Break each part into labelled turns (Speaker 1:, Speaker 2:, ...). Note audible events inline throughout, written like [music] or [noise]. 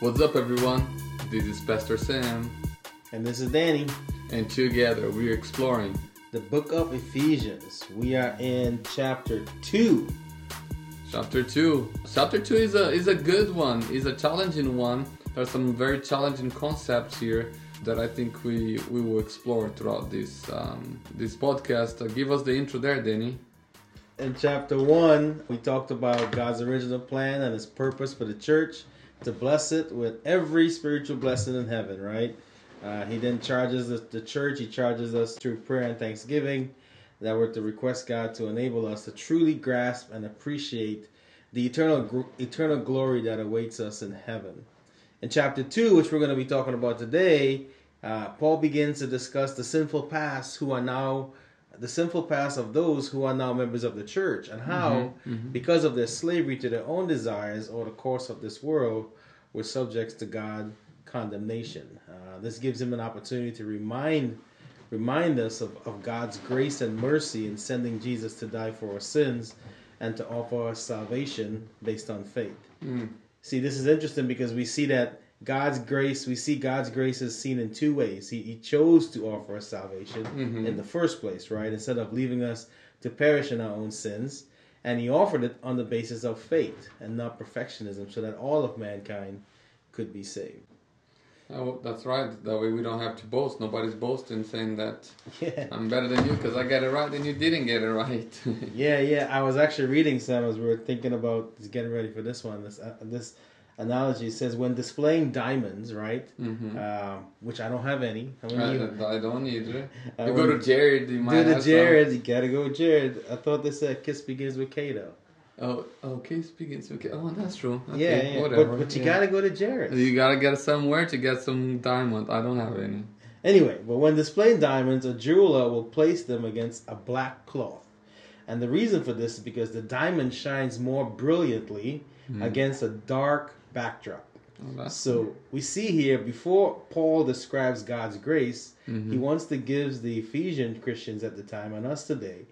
Speaker 1: What's up, everyone? This is Pastor Sam,
Speaker 2: And this is Danny,
Speaker 1: and together we're exploring
Speaker 2: the book of Ephesians. We are in chapter 2.
Speaker 1: chapter two. Chapter two is a is a good one. is a challenging one. There's some very challenging concepts here that I think we we will explore throughout this um, this podcast. Uh, give us the intro there, Danny.
Speaker 2: In chapter 1, we talked about God's original plan and his purpose for the church to bless it with every spiritual blessing in heaven, right? Uh, he then charges us, the church, he charges us through prayer and thanksgiving that we're to request God to enable us to truly grasp and appreciate the eternal eternal glory that awaits us in heaven. In chapter 2, which we're going to be talking about today, uh, Paul begins to discuss the sinful past who are now the sinful past of those who are now members of the church and mm-hmm. how mm-hmm. because of their slavery to their own desires or the course of this world were subjects to God condemnation. Uh, this gives him an opportunity to remind remind us of, of God's grace and mercy in sending Jesus to die for our sins and to offer us salvation based on faith. Mm. See, this is interesting because we see that God's grace, we see God's grace is seen in two ways. He, he chose to offer us salvation in the first place, right? Instead of leaving us to perish in our own sins. And he offered it on the basis of faith and not perfectionism, so that all of mankind could be saved.
Speaker 1: Oh, that's right. That way we don't have to boast. Nobody's boasting saying that [laughs]
Speaker 2: Yeah.
Speaker 1: I'm better than you because I got it right and you didn't get it right. [laughs]
Speaker 2: Yeah, yeah. I was actually reading some as we were thinking about getting ready for this one. This uh, this analogy says when displaying diamonds, right?
Speaker 1: Mhm.
Speaker 2: Um, which I don't have any.
Speaker 1: I,
Speaker 2: you?
Speaker 1: I don't either. [laughs]
Speaker 2: I
Speaker 1: You go to Jared, you might
Speaker 2: Do the
Speaker 1: have some.
Speaker 2: Jared, you gotta go with Jared. I thought they said kiss begins with Kay though.
Speaker 1: Oh, okay, speaking okay. Oh, that's true. Okay,
Speaker 2: yeah, yeah.
Speaker 1: whatever.
Speaker 2: But, but you
Speaker 1: yeah.
Speaker 2: gotta go to Jared.
Speaker 1: You gotta get somewhere to get some diamond. I don't have any.
Speaker 2: Anyway, but when displaying diamonds, a jeweler will place them against a black cloth. And the reason for this is because the diamond shines more brilliantly against a dark backdrop.
Speaker 1: Oh,
Speaker 2: So we see here before Paul describes God's grace,
Speaker 1: Mm-hmm.
Speaker 2: he wants to give the Ephesian Christians at the time and us today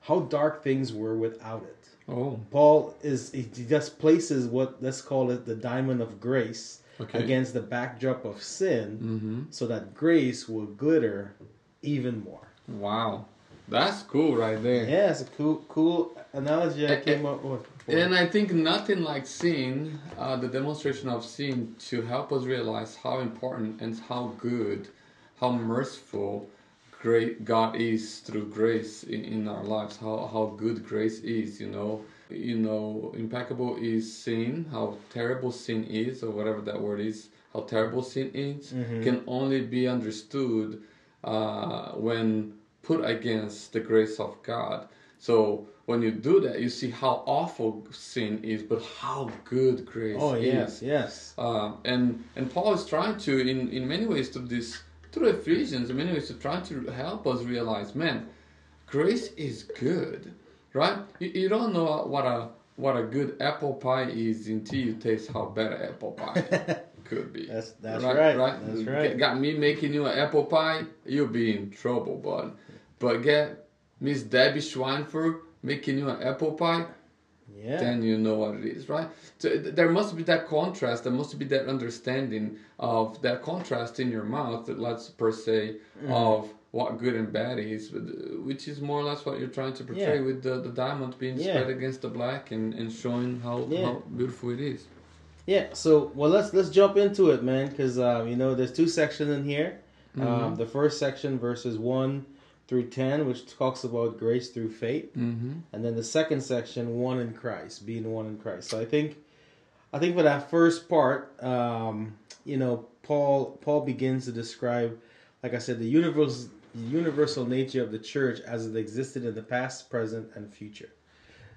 Speaker 2: how dark things were without it.
Speaker 1: oh,
Speaker 2: Paul is he just places what let's call it the diamond of grace
Speaker 1: Okay.
Speaker 2: against the backdrop of sin
Speaker 1: mm-hmm.
Speaker 2: so that grace will glitter even more.
Speaker 1: Wow, that's cool right there.
Speaker 2: Yeah, it's a cool cool analogy I
Speaker 1: Eh,
Speaker 2: came up with.
Speaker 1: And I think nothing like seeing uh, the demonstration of sin to help us realize how important and how good, how merciful, great God is through grace in, in our lives. How how good grace is, you know. You know, impeccable is sin. How terrible sin is, or whatever that word is. How terrible sin is can only be understood uh, when put against the grace of God. So when you do that, you see how awful sin is, but how good grace
Speaker 2: Oh
Speaker 1: is.
Speaker 2: yes, yes.
Speaker 1: Uh, and and Paul is trying to, in in many ways, to this through Ephesians, in many ways, to try to help us realize, man, grace is good, right? You, you don't know what a what a good apple pie is until you taste how bad an apple pie [laughs] could be.
Speaker 2: That's- that's right. That's right.
Speaker 1: Got me making you an apple pie, you'll be in trouble, bud. But get Miss Debbie Schweinfurt making you an apple pie,
Speaker 2: Yeah.
Speaker 1: then you know what it is, right? So there must be that contrast, there must be that understanding of that contrast in your mouth that lets per se
Speaker 2: Mm.
Speaker 1: of what good and bad is, uh, which is more or less what you're trying to portray
Speaker 2: Yeah.
Speaker 1: with the, the diamond being
Speaker 2: Yeah.
Speaker 1: spread against the black and, and showing how,
Speaker 2: Yeah.
Speaker 1: how beautiful it is.
Speaker 2: Yeah, so well, let's let's jump into it, man, because um, you know there's two sections in here. Um, the first section, verses one through ten, which talks about grace through faith,
Speaker 1: Mm-hmm.
Speaker 2: and then the second section, one in Christ, being one in Christ. So I think, I think for that first part, um, you know, Paul Paul begins to describe, like I said, the universal the universal nature of the church as it existed in the past, present, and future.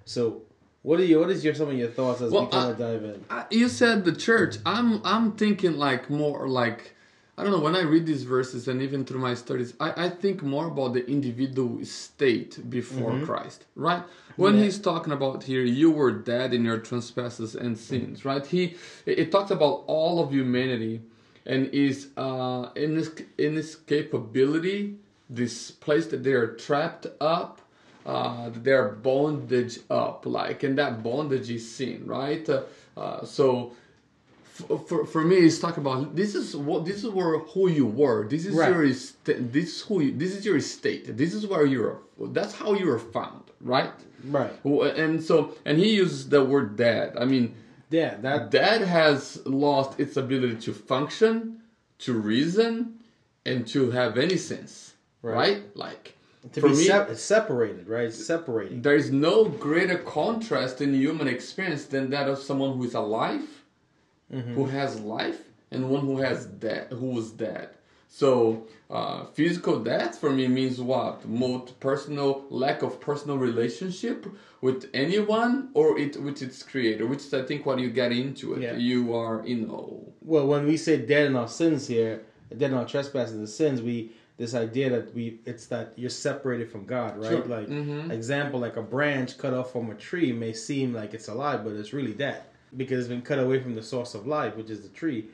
Speaker 2: So, what are you? What is your some of your thoughts as
Speaker 1: Well,
Speaker 2: we kind
Speaker 1: I-
Speaker 2: of dive in?
Speaker 1: I, you said the church. I'm I'm thinking like more like I don't know when I read these verses and even through my studies, I, I think more about the individual state before Christ, right? When
Speaker 2: Yeah.
Speaker 1: he's talking about here, you were dead in your trespasses and sins, right? He it, talks about all of humanity and is uh, in this in this capability, this place that they are trapped up uh, their bondage up, like, and that bondage is sin, right? Uh, uh, so for, for, me, it's talk about this is what this is where who you were. This is
Speaker 2: Right.
Speaker 1: your this is who you, this is your state. This is where you're. That's how you are found, right?
Speaker 2: Right.
Speaker 1: And so and he uses the word dead. I mean,
Speaker 2: Yeah, that
Speaker 1: dead has lost its ability to function, to reason, and to have any sense,
Speaker 2: Right.
Speaker 1: right? Like
Speaker 2: to
Speaker 1: for
Speaker 2: be
Speaker 1: me,
Speaker 2: sep- separated, right? It's separating.
Speaker 1: there is no greater contrast in human experience than that of someone who is alive,
Speaker 2: Mm-hmm.
Speaker 1: who has life, and one who has dead, who was dead. So uh, physical death for me means what? Most personal lack of personal relationship with anyone or it with its creator, which is I think what you get into it.
Speaker 2: Yeah.
Speaker 1: You are, you know,
Speaker 2: Well, when we say dead in our sins here, dead in our trespasses and sins, we this idea that we it's that you're separated from God, right?
Speaker 1: Sure.
Speaker 2: Like
Speaker 1: Mhm.
Speaker 2: example, like a branch cut off from a tree may seem like it's alive, but it's really dead because it's been cut away from the source of life, which is the tree.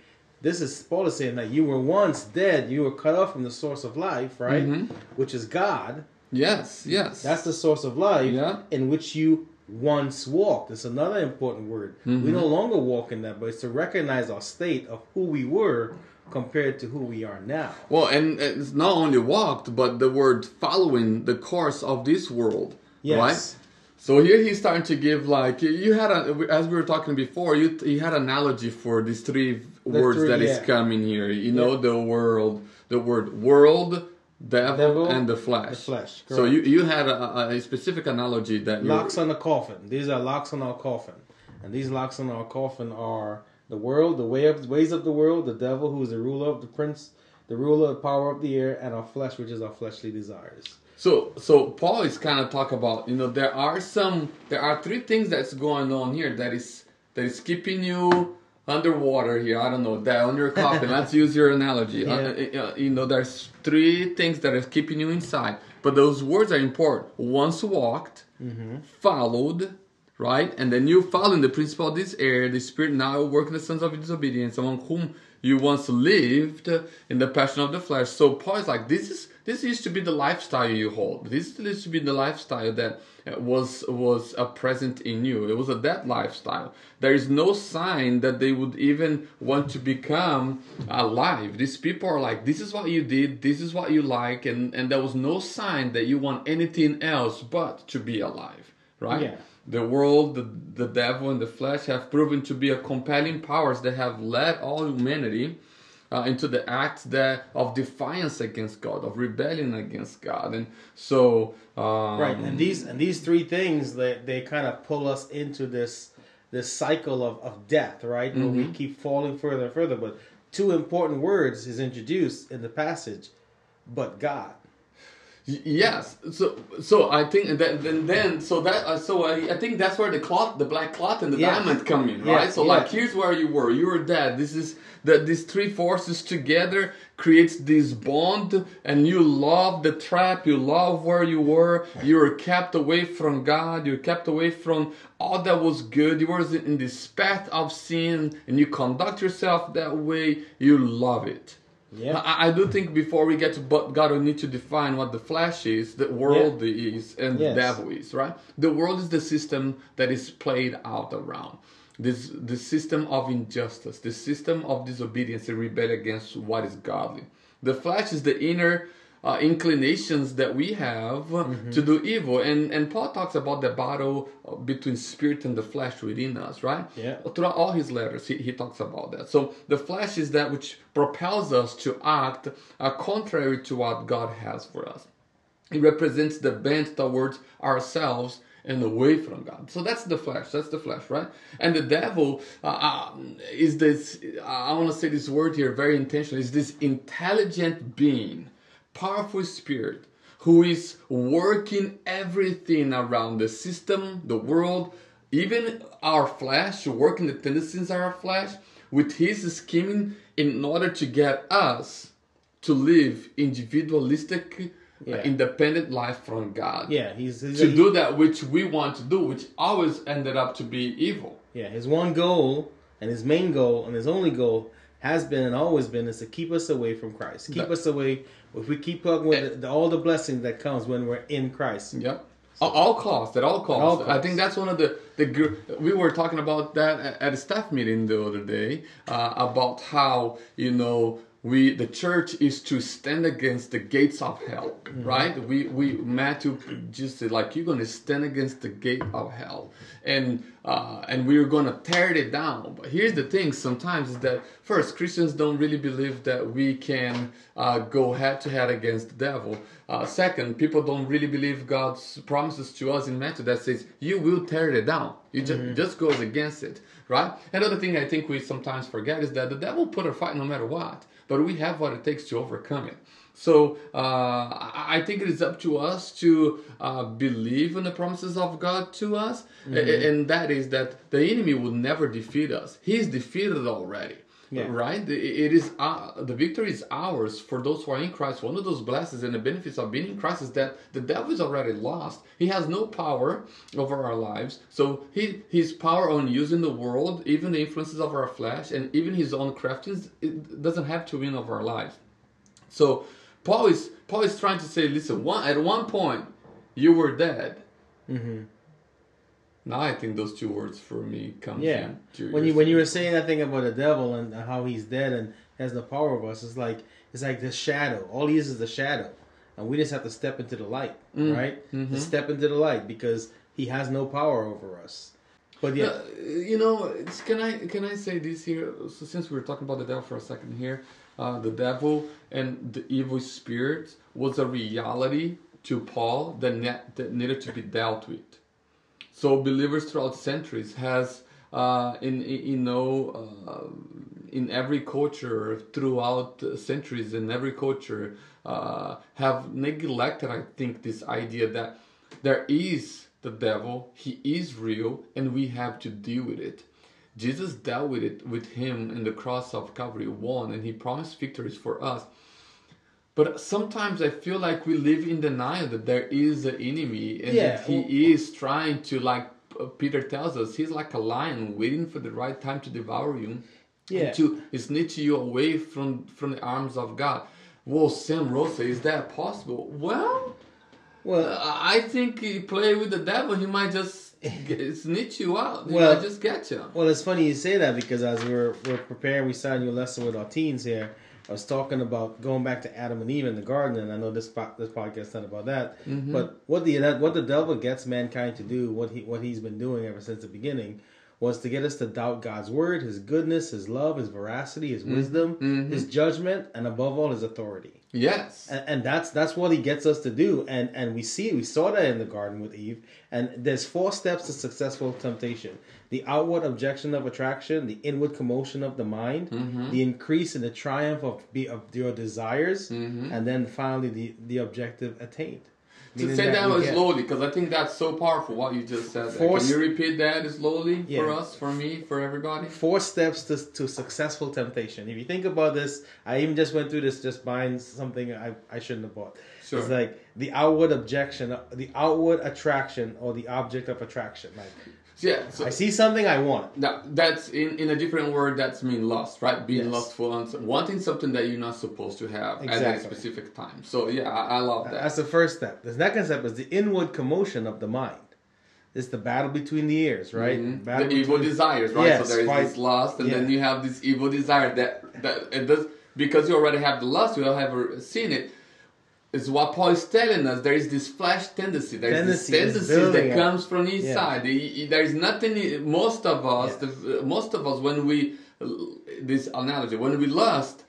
Speaker 2: This is Paul is saying that you were once dead, you were cut off from the source of life, right?
Speaker 1: Mhm.
Speaker 2: Which is God.
Speaker 1: yes, yes.
Speaker 2: That's the source of life
Speaker 1: Yeah.
Speaker 2: in which you once walked. It's another important word.
Speaker 1: Mm-hmm.
Speaker 2: We no longer walk in that, but it's to recognize our state of who we were compared to who we are now.
Speaker 1: Well, and it's not only walked, but the word following the course of this world,
Speaker 2: Yes.
Speaker 1: right? So here he's starting to give like you had a as we were talking before, you you had an analogy for these three words
Speaker 2: three,
Speaker 1: that is
Speaker 2: yeah.
Speaker 1: coming here. You know
Speaker 2: Yeah.
Speaker 1: the world, the word world, devil,
Speaker 2: Devil,
Speaker 1: and the flesh.
Speaker 2: the flesh,
Speaker 1: So you you had a, a specific analogy that
Speaker 2: Locks on the coffin. These are locks on our coffin. And these locks on our coffin are the world, the way of ways of the world, the devil who is the ruler of the prince, the ruler of power of the air, and our flesh, which is our fleshly desires.
Speaker 1: So so Paul is kind of talk about you know there are some there are three things that's going on here that is that is keeping you underwater here. I don't know that on your coffin. [laughs] Let's use your analogy. Uh,
Speaker 2: Yeah.
Speaker 1: uh, you know there's three things that is keeping you inside, but those words are important. Once walked, followed. Right, and then you follow in the principle of this air, the spirit now working the sons of disobedience, among whom you once lived in the passion of the flesh. So Paul is like, this is this used to be the lifestyle you hold. This used to be the lifestyle that uh, was was uh, present in you. It was a dead lifestyle. There is no sign that they would even want to become alive. These people are like, this is what you did, this is what you like, and and there was no sign that you want anything else but to be alive. Right?
Speaker 2: Yeah.
Speaker 1: The world, the, the devil, and the flesh have proven to be a compelling powers that have led all humanity uh, into the act that of defiance against God, of rebellion against God, and so um,
Speaker 2: right and these and these three things they, they kind of pull us into this this cycle of, of death right? Where we keep falling further and further. But two important words is introduced in the passage but god
Speaker 1: Yes. So so I think that then then so that uh, so I, I think that's where the cloth the black cloth and the
Speaker 2: Yeah.
Speaker 1: diamond come in,
Speaker 2: Yeah,
Speaker 1: right? So
Speaker 2: yeah.
Speaker 1: like here's where you were. You were dead. This is that these three forces together creates this bond and you love the trap, you love where you were, you were kept away from God, you were kept away from all that was good. You were in this path of sin and you conduct yourself that way, you love it.
Speaker 2: Yeah.
Speaker 1: I, I do think before we get to but God, we need to define what the flesh is, the world is, and
Speaker 2: Yes.
Speaker 1: the devil is, right? The world is the system that is played out around. This the system of injustice, the system of disobedience and rebellion against what is godly. The flesh is the inner uh, inclinations that we have uh,
Speaker 2: Mm-hmm.
Speaker 1: to do evil, and and Paul talks about the battle uh, between spirit and the flesh within us, right?
Speaker 2: Yeah.
Speaker 1: throughout all his letters, he, he talks about that. So the flesh is that which propels us to act uh, contrary to what God has for us. It represents the bent towards ourselves and away from God. So that's the flesh. That's the flesh, right? And the devil uh, um, is this. I want to say this word here very intentionally. Is this intelligent being, powerful spirit who is working everything around the system, the world, even our flesh, working the tendencies of our flesh with his scheming in order to get us to live individualistic, uh,
Speaker 2: Yeah.
Speaker 1: independent life from God.
Speaker 2: yeah he's, he's
Speaker 1: To do that which we want to do, which always ended up to be evil.
Speaker 2: Yeah, his one goal and his main goal and his only goal has been and always been is to keep us away from Christ. Keep us away. If we keep up with the, the, all the blessings that comes when we're in Christ.
Speaker 1: Yep. At all costs, at all costs.
Speaker 2: all
Speaker 1: I think that's one of the the we were talking about that at- at a staff meeting the other day uh, about how you know we the church is to stand against the gates of hell,
Speaker 2: Mm-hmm.
Speaker 1: right? We we Matthew just said like you're gonna stand against the gate of hell, and uh, and we're gonna tear it down. But here's the thing: sometimes is that first Christians don't really believe that we can uh, go head to head against the devil. Uh, second, people don't really believe God's promises to us in Matthew that says you will tear it down. You just just goes against it, right? Another thing I think we sometimes forget is that the devil put a fight no matter what, but we have what it takes to overcome it. So uh, I think it is up to us to uh, believe in the promises of God to us, a- and that is that the enemy will never defeat us. He's defeated already.
Speaker 2: Yeah.
Speaker 1: Right? It is uh, the victory is ours for those who are in Christ. One of those blessings and the benefits of being in Christ is that the devil is already lost. He has no power over our lives. So he his power on using the world, even the influences of our flesh, and even his own craftings, it doesn't have to win over our lives. So Paul is Paul is trying to say, listen, one at one point you were dead.
Speaker 2: Mm-hmm.
Speaker 1: Now I think those two words for me come
Speaker 2: Yeah. When you when you were saying that thing about the devil and how he's dead and has the power of us, it's like it's like the shadow. All he is is the shadow, and we just have to step into the light,
Speaker 1: Mm.
Speaker 2: right?
Speaker 1: Mhm.
Speaker 2: Just step into the light because he has no power over us. But yeah,
Speaker 1: Uh, you know, it's- can I can I say this here? So since we were talking about the devil for a second here, uh, the devil and the evil spirit was a reality to Paul that, ne- that needed to be dealt with. So believers throughout centuries has uh, in, you know uh, in every culture throughout centuries in every culture uh, have neglected I think this idea that there is the devil he is real and we have to deal with it. Jesus dealt with it with him in the cross of Calvary won and he promised victories for us. But sometimes I feel like we live in denial that there is an enemy and
Speaker 2: Yeah,
Speaker 1: that he
Speaker 2: well-
Speaker 1: is trying to, like Peter tells us, he's like a lion waiting for the right time to devour you,
Speaker 2: Yeah.
Speaker 1: and to snitch you away from from the arms of God. Well, Sam Rosa, is that possible? Well,
Speaker 2: well,
Speaker 1: I think he play with the devil. He might just snitch you out. He
Speaker 2: Well-
Speaker 1: just get you.
Speaker 2: Well, it's funny you say that because as we're we're preparing, we started new lesson with our teens here. I was talking about going back to Adam and Eve in the garden, and I know this this podcast is not about that.
Speaker 1: Mm-hmm.
Speaker 2: But what the what the devil gets mankind to do, what he what he's been doing ever since the beginning, was to get us to doubt God's word, His goodness, His love, His veracity, His wisdom,
Speaker 1: Mhm.
Speaker 2: His judgment, and above all, His authority.
Speaker 1: Yes.
Speaker 2: And, and that's that's what he gets us to do and and we see we saw that in the garden with eve and there's four steps to successful temptation the outward objection of attraction the inward commotion of the mind
Speaker 1: Mhm.
Speaker 2: the increase in the triumph of be of your desires
Speaker 1: Mhm.
Speaker 2: and then finally the the objective attained
Speaker 1: To say that,
Speaker 2: get-
Speaker 1: slowly, because I think that's so powerful what you just said.
Speaker 2: Force-
Speaker 1: Can you repeat that slowly for us, for me, for everybody?
Speaker 2: four steps to, to successful temptation. If you think about this, I even just went through this just buying something I, I shouldn't have bought.
Speaker 1: Sure.
Speaker 2: It's like the outward objection, the outward attraction, or the object of attraction. Like
Speaker 1: Yeah. So
Speaker 2: I see something I want.
Speaker 1: that, that's in, in a different word. That's mean lust, right? Being
Speaker 2: Yes.
Speaker 1: lustful and wanting something that you're not supposed to have at
Speaker 2: a
Speaker 1: specific time. So yeah, I, I love that.
Speaker 2: That's the first step. The second step is the inward commotion of the mind. It's the battle between the ears, right?
Speaker 1: Mhm.
Speaker 2: Battle
Speaker 1: the evil desires, right?
Speaker 2: Yes,
Speaker 1: so there is
Speaker 2: fight-
Speaker 1: this lust, and then you have this evil desire that that it does because you already have the lust. You don't have seen it. Is what Paul is telling us. There is this flesh tendency. There is this tendency that comes from inside. The- There is nothing. Most of us,
Speaker 2: Yes.
Speaker 1: the, most of us, when we this analogy, when we lust,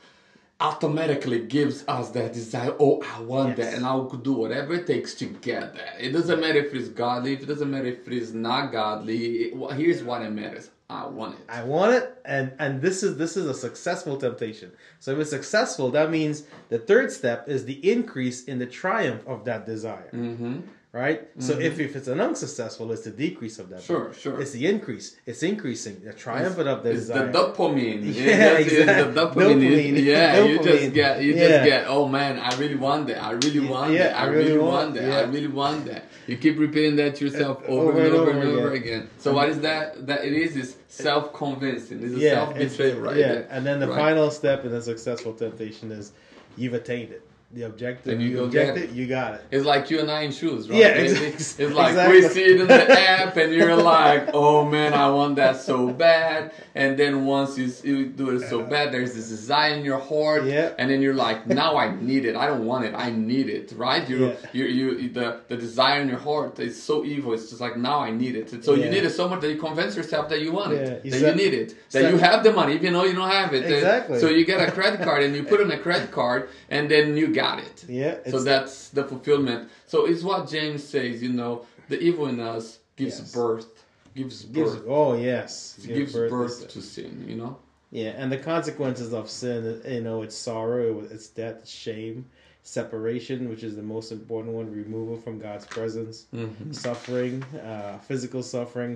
Speaker 1: automatically gives us that desire. Oh, I want
Speaker 2: Yes.
Speaker 1: that, and I'll do whatever it takes to get that. It doesn't matter if it's godly. If it doesn't matter if it's not godly. It, here's what it matters. I want it.
Speaker 2: I want it, and and this is this is a successful temptation. So if it's successful, that means the third step is the increase in the triumph of that desire.
Speaker 1: Mm-hmm.
Speaker 2: Right? So if, mm-hmm. if it's an unsuccessful, it's the decrease of that.
Speaker 1: Sure, sure.
Speaker 2: It's the increase. It's increasing. The triumph of the
Speaker 1: It's the dopamine. [laughs]
Speaker 2: Yeah,
Speaker 1: is
Speaker 2: exactly.
Speaker 1: the dopamine.
Speaker 2: Dopamine.
Speaker 1: yeah, you just get, you
Speaker 2: Yeah.
Speaker 1: just get. Oh man, I really want that. I really want
Speaker 2: yeah,
Speaker 1: that. I,
Speaker 2: I
Speaker 1: really,
Speaker 2: really
Speaker 1: want,
Speaker 2: want-
Speaker 1: that.
Speaker 2: yeah.
Speaker 1: I really want that. You keep repeating that to yourself uh, over, and over and over again. So what is that? That it is is uh, self convincing. It's a
Speaker 2: yeah,
Speaker 1: self
Speaker 2: it's-
Speaker 1: betrayal, right?
Speaker 2: yeah.
Speaker 1: there.
Speaker 2: And then the
Speaker 1: Right.
Speaker 2: final step in a successful temptation is you've attained it. The objective.
Speaker 1: And you
Speaker 2: you
Speaker 1: go
Speaker 2: object
Speaker 1: get
Speaker 2: it, you got it.
Speaker 1: It's like you and I in shoes, right?
Speaker 2: Yeah,
Speaker 1: It's- It's like
Speaker 2: exactly.
Speaker 1: we see it in the app, and you're like, "Oh man, I want that so bad." And then once you, you do it so bad, there's this desire in your heart,
Speaker 2: Yeah.
Speaker 1: and then you're like, "Now I need it. I don't want it. I need it." Right? You,
Speaker 2: Yeah.
Speaker 1: you, you, the the desire in your heart is so evil. It's just like now I need it. And so you need it so much that you convince yourself that you want
Speaker 2: Yeah,
Speaker 1: it,
Speaker 2: you
Speaker 1: that you need it, that you have the money, even though you don't have it. And
Speaker 2: Exactly.
Speaker 1: So you get a credit card and you put in a credit card, and then you got it.
Speaker 2: Yeah.
Speaker 1: So that's the fulfillment. So it's what James says, you know, the evil in us gives
Speaker 2: Yes.
Speaker 1: birth, gives
Speaker 2: gives,
Speaker 1: birth,
Speaker 2: oh yes,
Speaker 1: It gives birth,
Speaker 2: to sin.
Speaker 1: to sin, you know?
Speaker 2: Yeah, and the consequences of sin, you know, it's sorrow, it's death, shame, separation, which is the most important one, removal from God's presence,
Speaker 1: Mm-hmm.
Speaker 2: suffering, uh, physical suffering,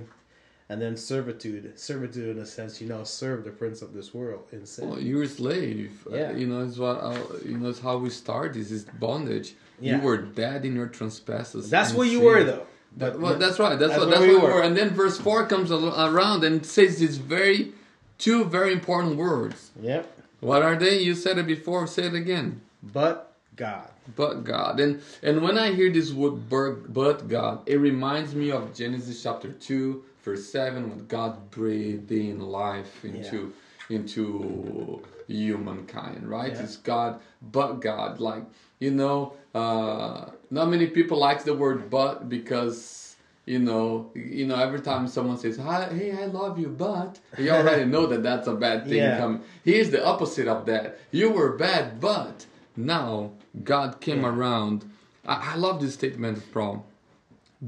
Speaker 2: and then servitude. Servitude, in a sense, you now serve the prince of this world in sin.
Speaker 1: Well, you're a slave. Uh,
Speaker 2: Yeah.
Speaker 1: you know, it's what, uh, you know, it's how we start this is bondage.
Speaker 2: Yeah.
Speaker 1: You were dead in your trespasses.
Speaker 2: That's what you
Speaker 1: sin.
Speaker 2: were, though.
Speaker 1: That- well, that's right. That's,
Speaker 2: That's
Speaker 1: what. That's
Speaker 2: we
Speaker 1: what we
Speaker 2: were.
Speaker 1: were. And then verse four comes around and says these very, two very important words.
Speaker 2: Yep.
Speaker 1: What are they? You said it before. Say it again.
Speaker 2: But God.
Speaker 1: but God. And and when I hear this word "but- but God, it reminds me of Genesis chapter two, verse seven, when God breathed in life into into humankind. Right?
Speaker 2: Yeah.
Speaker 1: It's God, but God. Like you know, uh, not many people like the word "but" because. You know, you know. Every time someone says, hey, I love you," but you already know that that's a bad thing
Speaker 2: Yeah.
Speaker 1: coming. Here's the opposite of that. You were bad, but now God came around. I, I love this statement from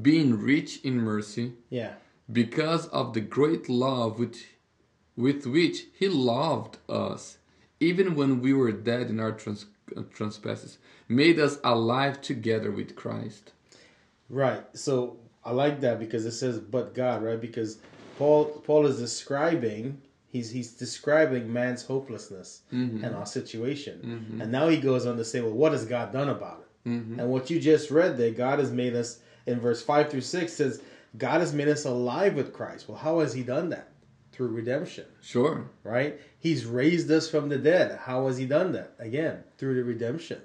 Speaker 1: being rich in mercy
Speaker 2: Yeah.
Speaker 1: Because of the great love with, with which He loved us, even when we were dead in our trans, uh, trespasses, made us alive together with Christ.
Speaker 2: Right. So I like that because it says but God, right? Because Paul Paul is describing he's he's describing man's hopelessness mm-hmm. and our situation. Mm-hmm. And now he goes on to say, well, what has God done about it? Mm-hmm. And what you just read there, God has made us in verse five through six says, God has made us alive with Christ. Well, how has he done that? Through redemption,
Speaker 1: Sure.
Speaker 2: right? He's raised us from the dead. How has he done that? Again, through the redemption.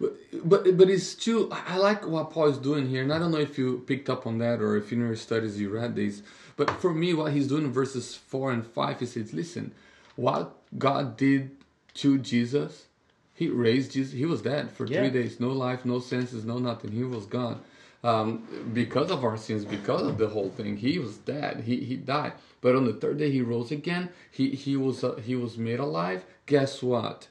Speaker 1: But, but but it's too. I like what Paul is doing here, and I don't know if you picked up on that or if in your studies you read these. But for me, what he's doing in verses four and five, he says, "Listen, what God did to Jesus, He raised Jesus. He was dead for
Speaker 2: Yeah.
Speaker 1: three days, no life, no senses, no nothing. He was gone." Um, because of our sins, because of the whole thing, he was dead. He he died. But on the third day, he rose again. He he was uh, he was made alive. Guess what?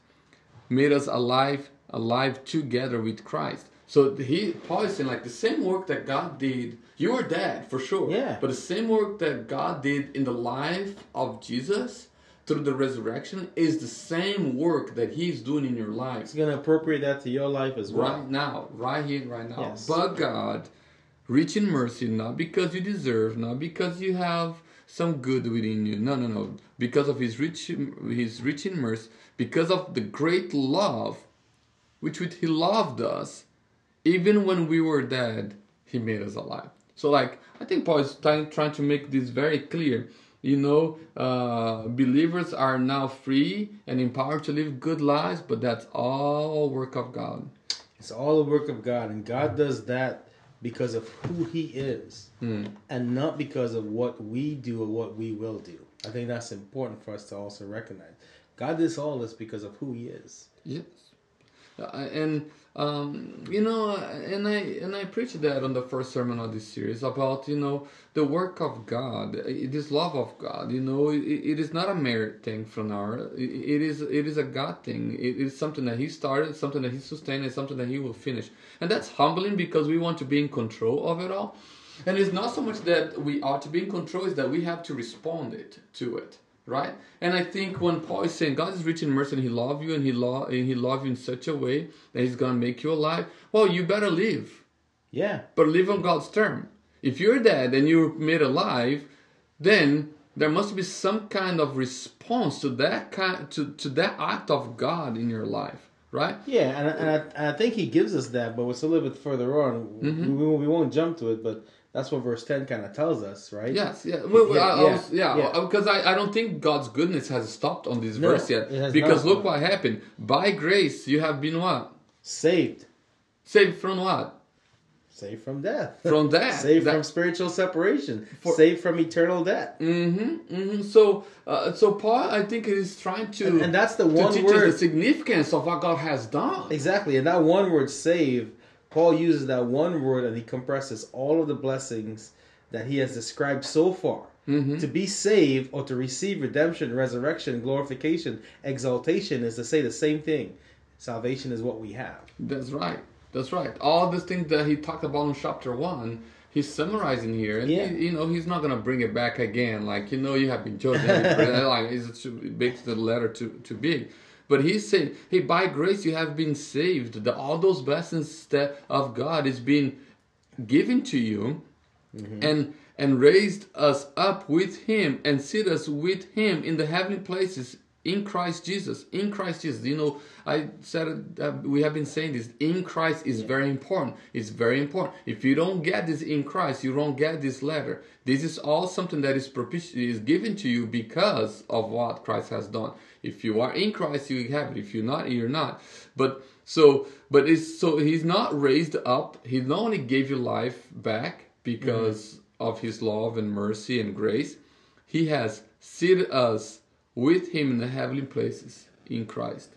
Speaker 1: made us alive alive together with Christ. So he Paul is saying like the same work that God did, you were dead for sure.
Speaker 2: Yeah.
Speaker 1: But the same work that God did in the life of Jesus through the resurrection is the same work that he's doing in your life
Speaker 2: He's going to appropriate that to your life as well.
Speaker 1: right now, right here, right now.
Speaker 2: Yes.
Speaker 1: But God, rich in mercy, not because you deserve, not because you have some good within you. No, no, no. Because of His rich, His rich in mercy, because of the great love, which with He loved us, even when we were dead, He made us alive. So, like, I think Paul is trying, trying to make this very clear. You know, uh, believers are now free and empowered to live good lives, but that's all work of God.
Speaker 2: It's all the work of God, and God does that because of who He is, and not because of what we do or what we will do. I think that's important for us to also recognize. God does all this because of who He is.
Speaker 1: Yes, uh, and um, you know, and I and I preached that on the first sermon of this series about you know the work of God, this love of God. You know, it, it is not a merit thing from our. It, it is it is a God thing. It is something that He started, something that He sustained, and something that He will finish. And that's humbling because we want to be in control of it all. And it's not so much that we ought to be in control; is that we have to respond it to it right? And I think when Paul is saying God is rich in mercy and He love you and He love and He love you in such a way that He's gonna make you alive, well, you better live,
Speaker 2: Yeah,
Speaker 1: but live on God's term. If you're dead and you're made alive, then there must be some kind of response to that kind to, to that act of God in your life, right?
Speaker 2: yeah, and, and, I, and I think He gives us that, but it's a little bit further on. Mm-hmm. We, we, we won't jump to it, but that's what verse ten kind of tells us, right?
Speaker 1: Yes, yeah, well,
Speaker 2: Yeah,
Speaker 1: I, I was, yeah,
Speaker 2: yeah.
Speaker 1: because I, I don't think God's goodness has stopped on this
Speaker 2: No,
Speaker 1: verse yet. Because look what happened. By grace, you have been what?
Speaker 2: Saved.
Speaker 1: Saved from what?
Speaker 2: Saved from death.
Speaker 1: From [laughs] death.
Speaker 2: Saved
Speaker 1: That-
Speaker 2: from spiritual separation.
Speaker 1: For-
Speaker 2: saved from eternal death.
Speaker 1: Mm-hmm, mm-hmm. So, uh, so Paul, I think, is trying to
Speaker 2: And, and that's the one
Speaker 1: teach
Speaker 2: word.
Speaker 1: the significance of what God has done.
Speaker 2: Exactly. And that one word save, Paul uses that one word and he compresses all of the blessings that he has described so far.
Speaker 1: Mhm.
Speaker 2: To be saved or to receive redemption, resurrection, glorification, exaltation is to say the same thing. Salvation is what we have.
Speaker 1: That's right. That's right. All these things that he talked about in chapter one, he's summarizing here, and
Speaker 2: Yeah.
Speaker 1: he, you know he's not gonna bring it back again. Like you know, you have been chosen. [laughs] like it's too big. the letter too too big. But he's saying, hey, by grace you have been saved. The, all those blessings that of God is being given to you, mm-hmm. and and raised us up with Him and sit us with Him in the heavenly places in Christ Jesus. In Christ Jesus, you know, I said uh, we have been saying this. In Christ is very important. It's very important. If you don't get this in Christ, you don't get this letter. This is all something that is propitious is given to you because of what Christ has done. If you are in Christ, you have it. If you're not, you're not. But so, but it's so He's not raised up. He not only gave you life back because of His love and mercy and grace, He has seated us with Him in the heavenly places in Christ.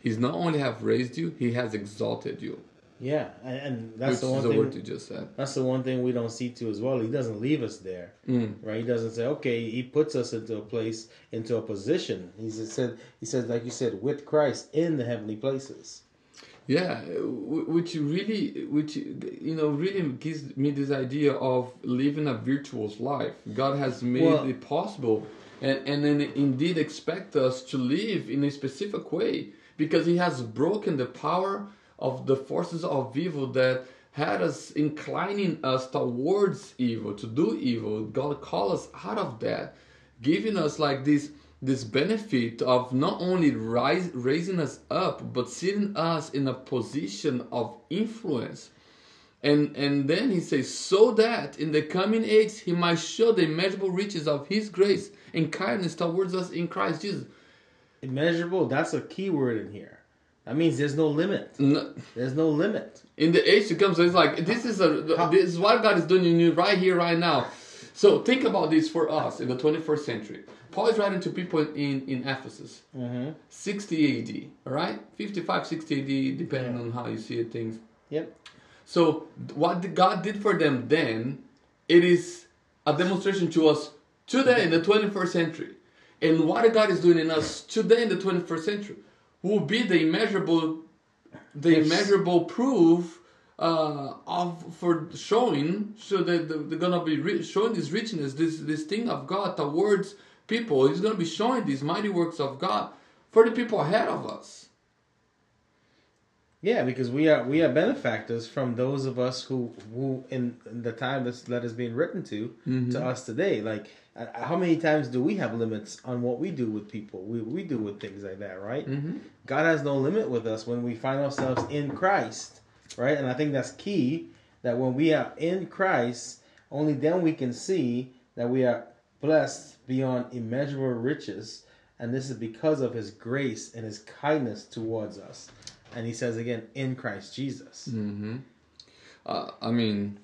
Speaker 1: He's not only have raised you, He has exalted you.
Speaker 2: Yeah, and, that's
Speaker 1: which
Speaker 2: the one
Speaker 1: the
Speaker 2: thing.
Speaker 1: word you just said.
Speaker 2: That's the one thing we don't see too as well. He doesn't leave us there,
Speaker 1: Mm.
Speaker 2: right? He doesn't say, "Okay." He puts us into a place, into a position. He said, "He says, like you said, with Christ in the heavenly places."
Speaker 1: Yeah, which really, which you know, really gives me this idea of living a virtuous life. God has made
Speaker 2: Well-
Speaker 1: it possible, and and then indeed expect us to live in a specific way because He has broken the power of the forces of evil that had us inclining us towards evil to do evil. God called us out of that, giving us like this this benefit of not only rise, raising us up but sitting us in a position of influence and and then he says so that in the coming age he might show the immeasurable riches of his grace and kindness towards us in christ jesus
Speaker 2: Immeasurable. That's a key word in here. That means there's no limit.
Speaker 1: N-
Speaker 2: There's no limit.
Speaker 1: in the age to come so it's like this is a this is what god is doing in you right here right now so think about this for us in the 21st century paul is writing to people in in ephesus
Speaker 2: Mm-hmm.
Speaker 1: 60 AD, all right? 55, 60 AD, depending on how you see it, things.
Speaker 2: Yep.
Speaker 1: So, what God did for them then, it is a demonstration to us today in the 21st century. And what God is doing in us today in the 21st century will be the immeasurable, the
Speaker 2: Yes.
Speaker 1: immeasurable proof uh, of for showing, so that the- they're gonna be re- showing this richness, this this thing of God towards people. He's gonna be showing these mighty works of God for the people ahead of us.
Speaker 2: Yeah, because we are we are benefactors from those of us who who in, in the time this letter is being written to to us today. Like, uh, how many times do we have limits on what we do with people? We we do with things like that, right? God has no limit with us when we find ourselves in Christ, right? And I think that's key. That when we are in Christ, only then we can see that we are blessed beyond immeasurable riches, and this is because of His grace and His kindness towards us. And he says again, in Christ Jesus.
Speaker 1: Mm-hmm. Uh, I mean,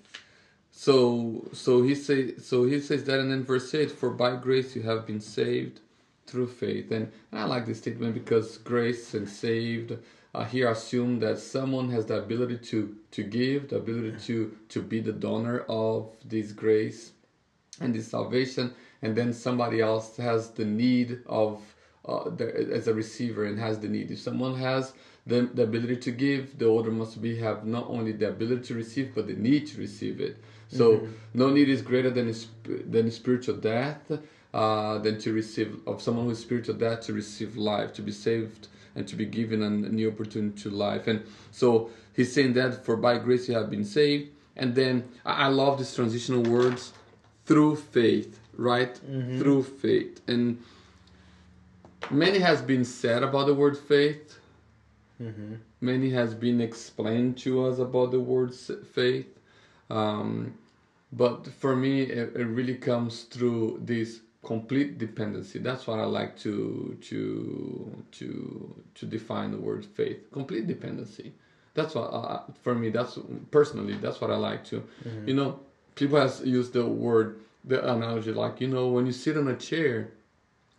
Speaker 1: so so he say so he says that, and then verse eight: "For by grace you have been saved through faith." And, and I like this statement because grace and saved uh, here assume that someone has the ability to to give, the ability to to be the donor of this grace and this salvation, and then somebody else has the need of uh, the, as a receiver and has the need. If someone has the, the ability to give, the order must be have not only the ability to receive but the need to receive it. So no need is greater than than spiritual death, uh, than to receive of someone who is spiritual death to receive life, to be saved and to be given a new opportunity to life. And so he's saying that for by grace you have been saved. And then I, I love these transitional words through faith, right? Through faith. And many has been said about the word faith. Many has been explained to us about the word faith. Um, but for me, it, it really comes through this complete dependency. That's what I like to to to to define the word faith. Complete dependency. That's what uh, for me. That's personally. That's what I like too. You know, people has used the word, the analogy like you know when you sit on a chair,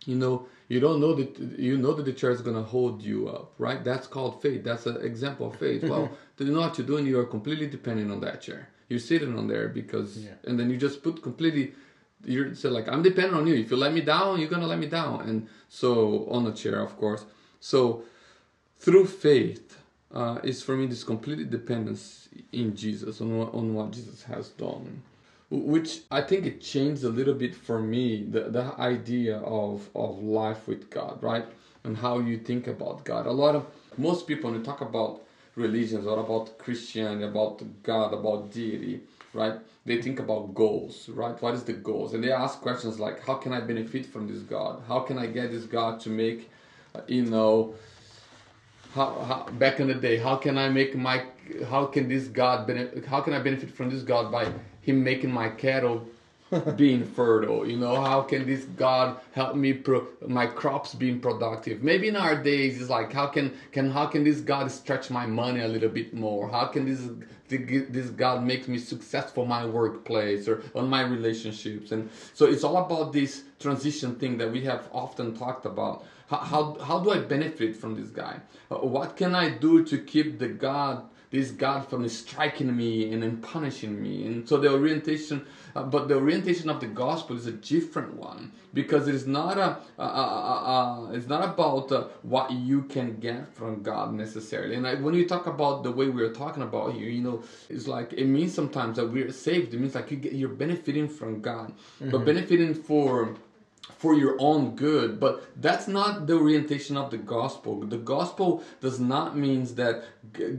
Speaker 1: you know you don't know that you know that the chair is gonna hold you up, right? That's called faith. That's an example of faith. well, [laughs] you know what you're doing. You are completely dependent on that chair. You're sitting on there because,
Speaker 2: Yeah.
Speaker 1: and then you just put completely. You're so like I'm dependent on you. If you let me down, you're gonna let me down. And so on the chair, of course. So through faith uh, is for me this complete dependence in Jesus on what, on what Jesus has done, which I think it changed a little bit for me the the idea of of life with God, right, and how you think about God. A lot of most people when you talk about religions or about Christianity, about God, about deity, right? They think about goals, right? What is the goals? And they ask questions like, how can I benefit from this God? How can I get this God to make, uh, you know, how, how back in the day how can i make my how can this god benefit how can i benefit from this god by him making my cattle [laughs] being fertile you know how can this god help me pro my crops being productive maybe in our days it's like how can can how can this god stretch my money a little bit more? How can this this god make me successful my workplace or on my relationships? And so it's all about this transition thing that we have often talked about. How, how, how do I benefit from this guy? Uh, what can I do to keep the God, this God from striking me and then punishing me? And so the orientation, uh, but the orientation of the gospel is a different one because it is not a, uh, uh, uh, it's not about uh, what you can get from God necessarily. And I, when you talk about the way we're talking about here, you know, it's like it means sometimes that we're saved. It means like you get, you're benefiting from God, but benefiting for for your own good but that's not the orientation of the gospel. The gospel does not mean that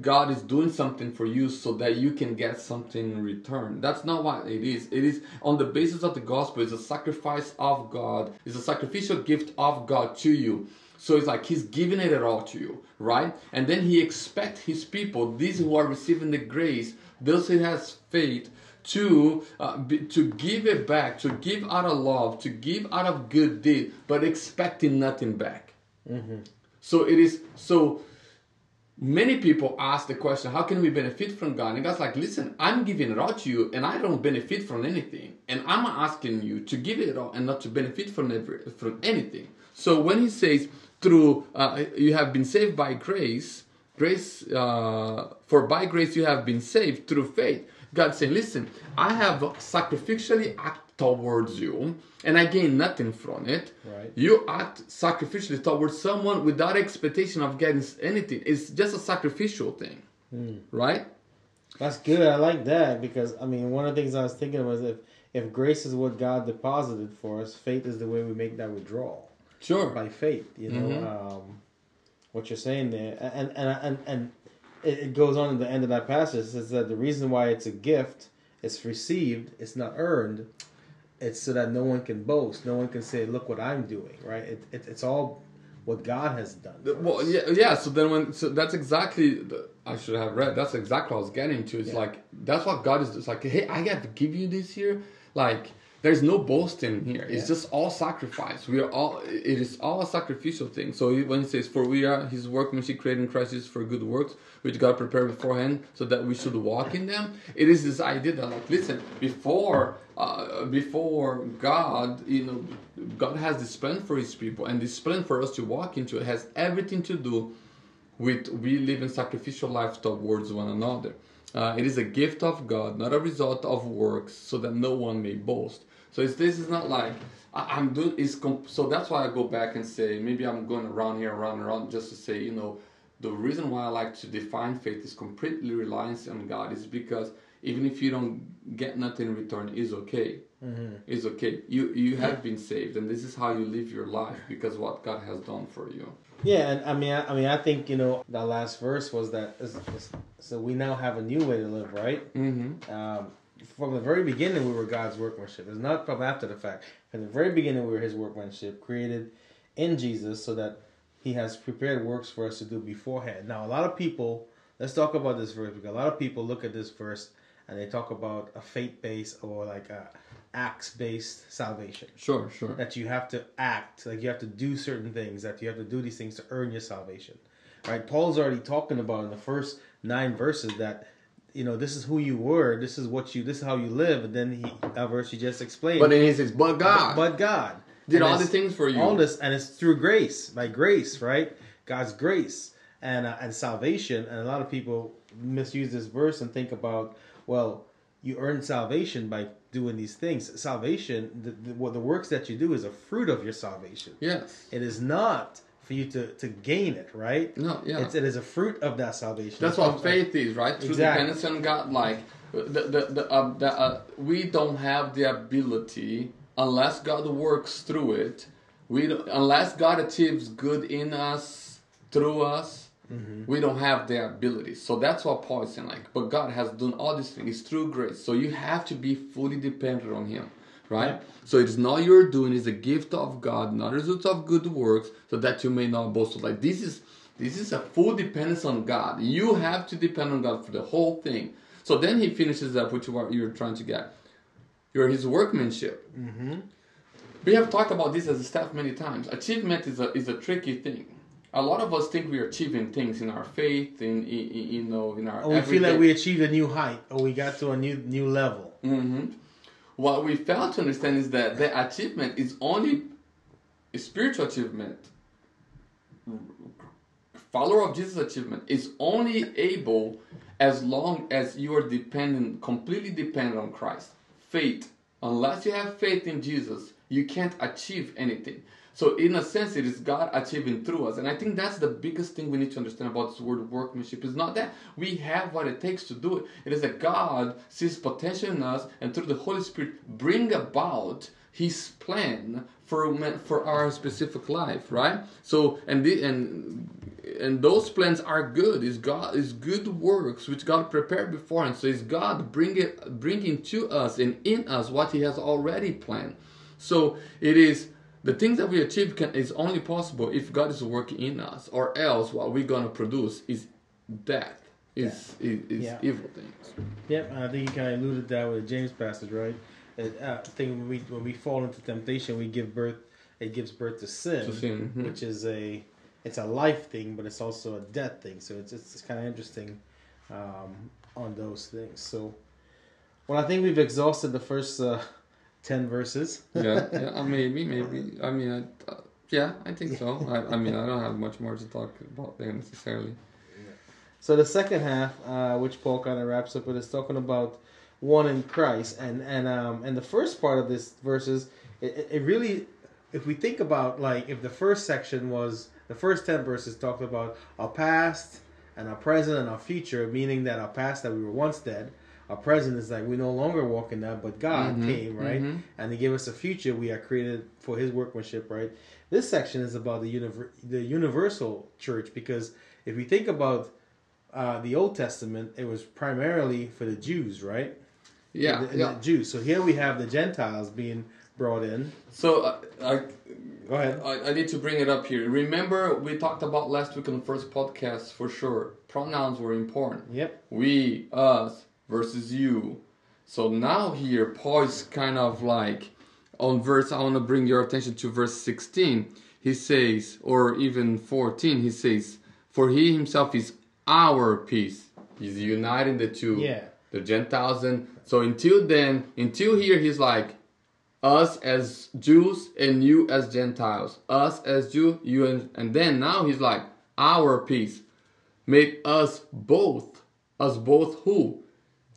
Speaker 1: god is doing something for you so that you can get something in return. That's not what it is. It is on the basis of the gospel it's a sacrifice of god. It's a sacrificial gift of god to you. So it's like he's giving it all to you, right? And then he expects his people, these who are receiving the grace, those who has faith, to uh, be, to give it back, to give out of love, to give out of good deed, but expecting nothing back. So it is so. Many people ask the question, "How can we benefit from God?" And God's like, "Listen, I'm giving it all to you, and I don't benefit from anything, and I'm asking you to give it all and not to benefit from every, from anything." So when He says, "Through uh, you have been saved by grace," grace uh, for by grace you have been saved through faith. God saying, "Listen, I have sacrificially acted towards you, and I gain nothing from it.
Speaker 2: Right.
Speaker 1: You act sacrificially towards someone without expectation of getting anything. It's just a sacrificial thing, right?
Speaker 2: That's good. I like that because I mean, one of the things I was thinking was if if grace is what God deposited for us, faith is the way we make that withdrawal
Speaker 1: Sure.
Speaker 2: by faith. You know, um, what you're saying there, and and and and it, it goes on at the end of that passage. It says that the reason why it's a gift, it's received, it's not earned. It's so that no one can boast. No one can say, "Look what I'm doing." Right? It, it it's all what God has done.
Speaker 1: Well,
Speaker 2: us.
Speaker 1: yeah, yeah. So then, when so that's exactly the, I should have read. That's exactly what I was getting to. It's
Speaker 2: Yeah.
Speaker 1: like that's what God is. It's like, hey, I got to give you this here. Like, there's no boasting here. It's
Speaker 2: Yeah.
Speaker 1: just all sacrifice. We are all. It is all a sacrificial thing. So when he says, "For we are His workmanship, created in Christ Jesus for good works, which God prepared beforehand, so that we should walk in them," it is this idea that, like, listen, before, uh, before God, you know, God has this plan for His people, and this plan for us to walk into it has everything to do with we living sacrificial lives towards one another. Uh, it is a gift of God, not a result of works, so that no one may boast. So it's, this is not like I, I'm doing. Is so that's why I go back and say maybe I'm going around here, around, around, just to say you know the reason why I like to define faith is completely reliance on God is because even if you don't get nothing in return, is okay. It's okay. You you have been saved, and this is how you live your life because what God has done for you.
Speaker 2: Yeah, and I mean, I, I mean, I think you know that last verse was that. is- is- So we now have a new way to live, right?
Speaker 1: Mm-hmm.
Speaker 2: Um, from the very beginning, we were God's workmanship. It's not from after the fact. From the very beginning, we were His workmanship, created in Jesus, so that He has prepared works for us to do beforehand. Now, a lot of people. Let's talk about this verse because a lot of people look at this verse and they talk about a faith-based or like a acts-based salvation
Speaker 1: Sure, sure.
Speaker 2: that you have to act, like you have to do certain things, that you have to do these things to earn your salvation. Right? Paul's already talking about in the first nine verses that you know this is who you were, this is what you, this is how you live, and then he that verse he just explained.
Speaker 1: But then he says, "But God
Speaker 2: but God
Speaker 1: did
Speaker 2: And
Speaker 1: all the things for you."
Speaker 2: all this and it's through grace by grace right god's grace and uh, and salvation and a lot of people misuse this verse and think about well you earn salvation by doing these things salvation the, the, what the works that you do is a fruit of your salvation
Speaker 1: Yes.
Speaker 2: it is not for you to to gain it right
Speaker 1: No. Yeah.
Speaker 2: it's, it is a fruit of that salvation
Speaker 1: That's what faith is, right? Through
Speaker 2: Exactly.
Speaker 1: dependence on God. Like the the, the, uh, the uh, we don't have the ability unless God works through it. We don't, unless God achieves good in us through us.
Speaker 2: Mm-hmm.
Speaker 1: We don't have the ability, so that's what Paul is saying. Like, but God has done all these things through grace. So you have to be fully dependent on Him, right? So it is not your doing; it's a gift of God, not a result of good works, so that you may not boast. Like this is this is a full dependence on God. You have to depend on God for the whole thing. So then he finishes up with what you're trying to get. You're his workmanship.
Speaker 2: Mm-hmm.
Speaker 1: We have talked about this as a staff many times. Achievement is a is a tricky thing. A lot of us think we are achieving things in our faith, in, in, in you know, in our.
Speaker 2: or we feel like we achieved a new height or we got to a new new level
Speaker 1: hmm What we fail to understand is that the achievement is only spiritual achievement. Follower of Jesus' achievement is only able as long as you are dependent, completely dependent on Christ. Faith. Unless you have faith in Jesus, you can't achieve anything. So, in a sense, it is God achieving through us. And I think that's the biggest thing we need to understand about this word workmanship. It's not that we have what it takes to do it, it is that God sees potential in us and through the Holy Spirit bring about his plan for for our specific life right? So and the, and and those plans are good. Is god is good works which god prepared beforehand. So is god bring it bringing to us and in us what he has already planned. So it is the things that we achieve can is only possible if god is working in us or else what we're gonna produce is death is is, is
Speaker 2: Yeah.
Speaker 1: evil things
Speaker 2: Yep, I think you kind of alluded that with the James passage, right? That, uh, thing when we when we fall into temptation, we give birth. It gives birth to sin,
Speaker 1: To sin, mhm.
Speaker 2: which is a it's a life thing, but it's also a death thing. So it's it's, kind of interesting um, on those things. So, well, I think we've exhausted the first uh, ten verses.
Speaker 1: yeah, yeah, [laughs] maybe, maybe. I mean, I, uh, yeah, I think so. I, I mean, I don't have much more to talk about there necessarily.
Speaker 2: So the second half, uh, which Paul kind of wraps up with, is talking about one in Christ, and and um and the first part of this verses, it- it really, if we think about like if the first section was the first ten verses talked about our past and our present and our future, meaning that our past that we were once dead, our present is like we no longer walk in that, but God
Speaker 1: Mhm,
Speaker 2: came right,
Speaker 1: mhm.
Speaker 2: and He gave us a future. We are created for His workmanship, right? This section is about the univer- the universal church because if we think about uh, the Old Testament, it was primarily for the Jews, right?
Speaker 1: Yeah,
Speaker 2: the, the. Jews. So here we have the Gentiles being brought in.
Speaker 1: So uh, I,
Speaker 2: Go ahead.
Speaker 1: I, I need to bring it up here. Remember, we talked about last week on the first podcast for sure. Pronouns were important.
Speaker 2: Yep.
Speaker 1: we, us versus you. So now here, Paul is kind of like on verse. I want to bring your attention to verse 16. He says, or even 14, he says, For he himself is our peace. He's uniting the two,
Speaker 2: Yeah.
Speaker 1: the Gentiles. And so until then, until here, he's like, us as Jews and you as Gentiles. Us as Jew, you and and then now he's like our peace. Make us both. Us both who?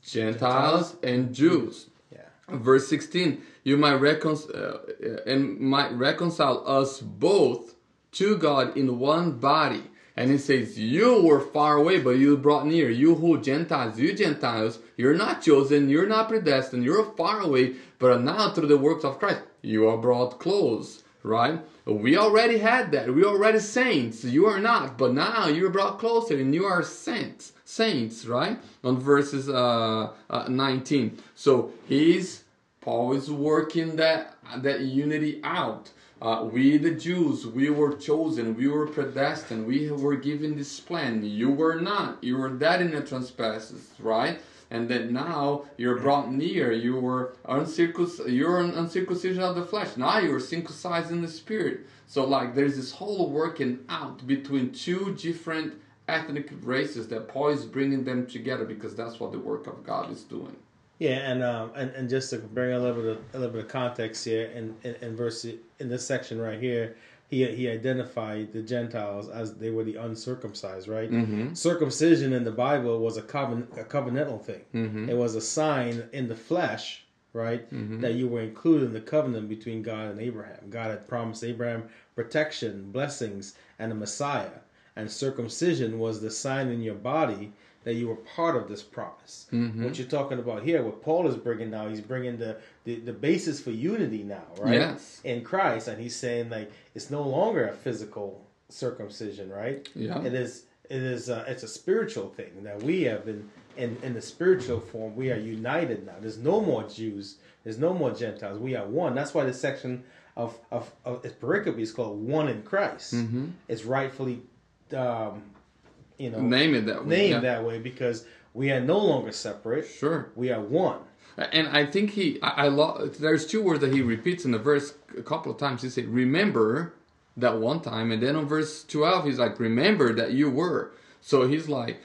Speaker 1: Gentiles and Jews.
Speaker 2: Yeah.
Speaker 1: Verse 16, you might reconcile uh, and might reconcile us both to God in one body. And he says, You were far away, but you brought near. You who Gentiles, you Gentiles, you're not chosen, you're not predestined, you're far away, but now through the works of Christ, you are brought close, right? We already had that. We already saints. You are not, but now you're brought closer and you are saints, saints, right? On verses uh, uh, 19. So he's Paul is working that that unity out. Uh, we the Jews, we were chosen, we were predestined, we were given this plan. You were not. You were dead in the trespasses, right? And then now you're brought near. You were uncircumcised. You're an uncircumcision of the flesh. Now you're circumcised in the spirit. So like there's this whole working out between two different ethnic races that Paul is bringing them together because that's what the work of God is doing.
Speaker 2: Yeah, and um, and, and just to bring a little bit of, a little bit of context here, in, in, in verse in this section right here, he he identified the Gentiles as they were the uncircumcised, right?
Speaker 1: Mm-hmm.
Speaker 2: Circumcision in the Bible was a covenant a covenantal thing.
Speaker 1: Mm-hmm.
Speaker 2: It was a sign in the flesh, right,
Speaker 1: Mhm.
Speaker 2: that you were included in the covenant between God and Abraham. God had promised Abraham protection, blessings, and a Messiah, and circumcision was the sign in your body that you were part of this promise.
Speaker 1: Mhm.
Speaker 2: What you're talking about here, what Paul is bringing now, he's bringing the, the, the basis for unity now, right?
Speaker 1: Yes.
Speaker 2: In Christ, and he's saying like it's no longer a physical circumcision, right?
Speaker 1: Yeah.
Speaker 2: It is. It is. Uh, it's a spiritual thing that we have been in in the spiritual form. We are united now. There's no more Jews. There's no more Gentiles. We are one. That's why this section of of, of it's pericope is called "One in Christ."
Speaker 1: Mm-hmm.
Speaker 2: It's rightfully, um, you know,
Speaker 1: Name it that way.
Speaker 2: named
Speaker 1: yeah.
Speaker 2: that way because we are no longer separate.
Speaker 1: Sure.
Speaker 2: We are one.
Speaker 1: And I think he, I, I love. There's two words that he repeats in the verse a couple of times. He said, "Remember that one time," and then on verse twelve, he's like, "Remember that you were." So he's like,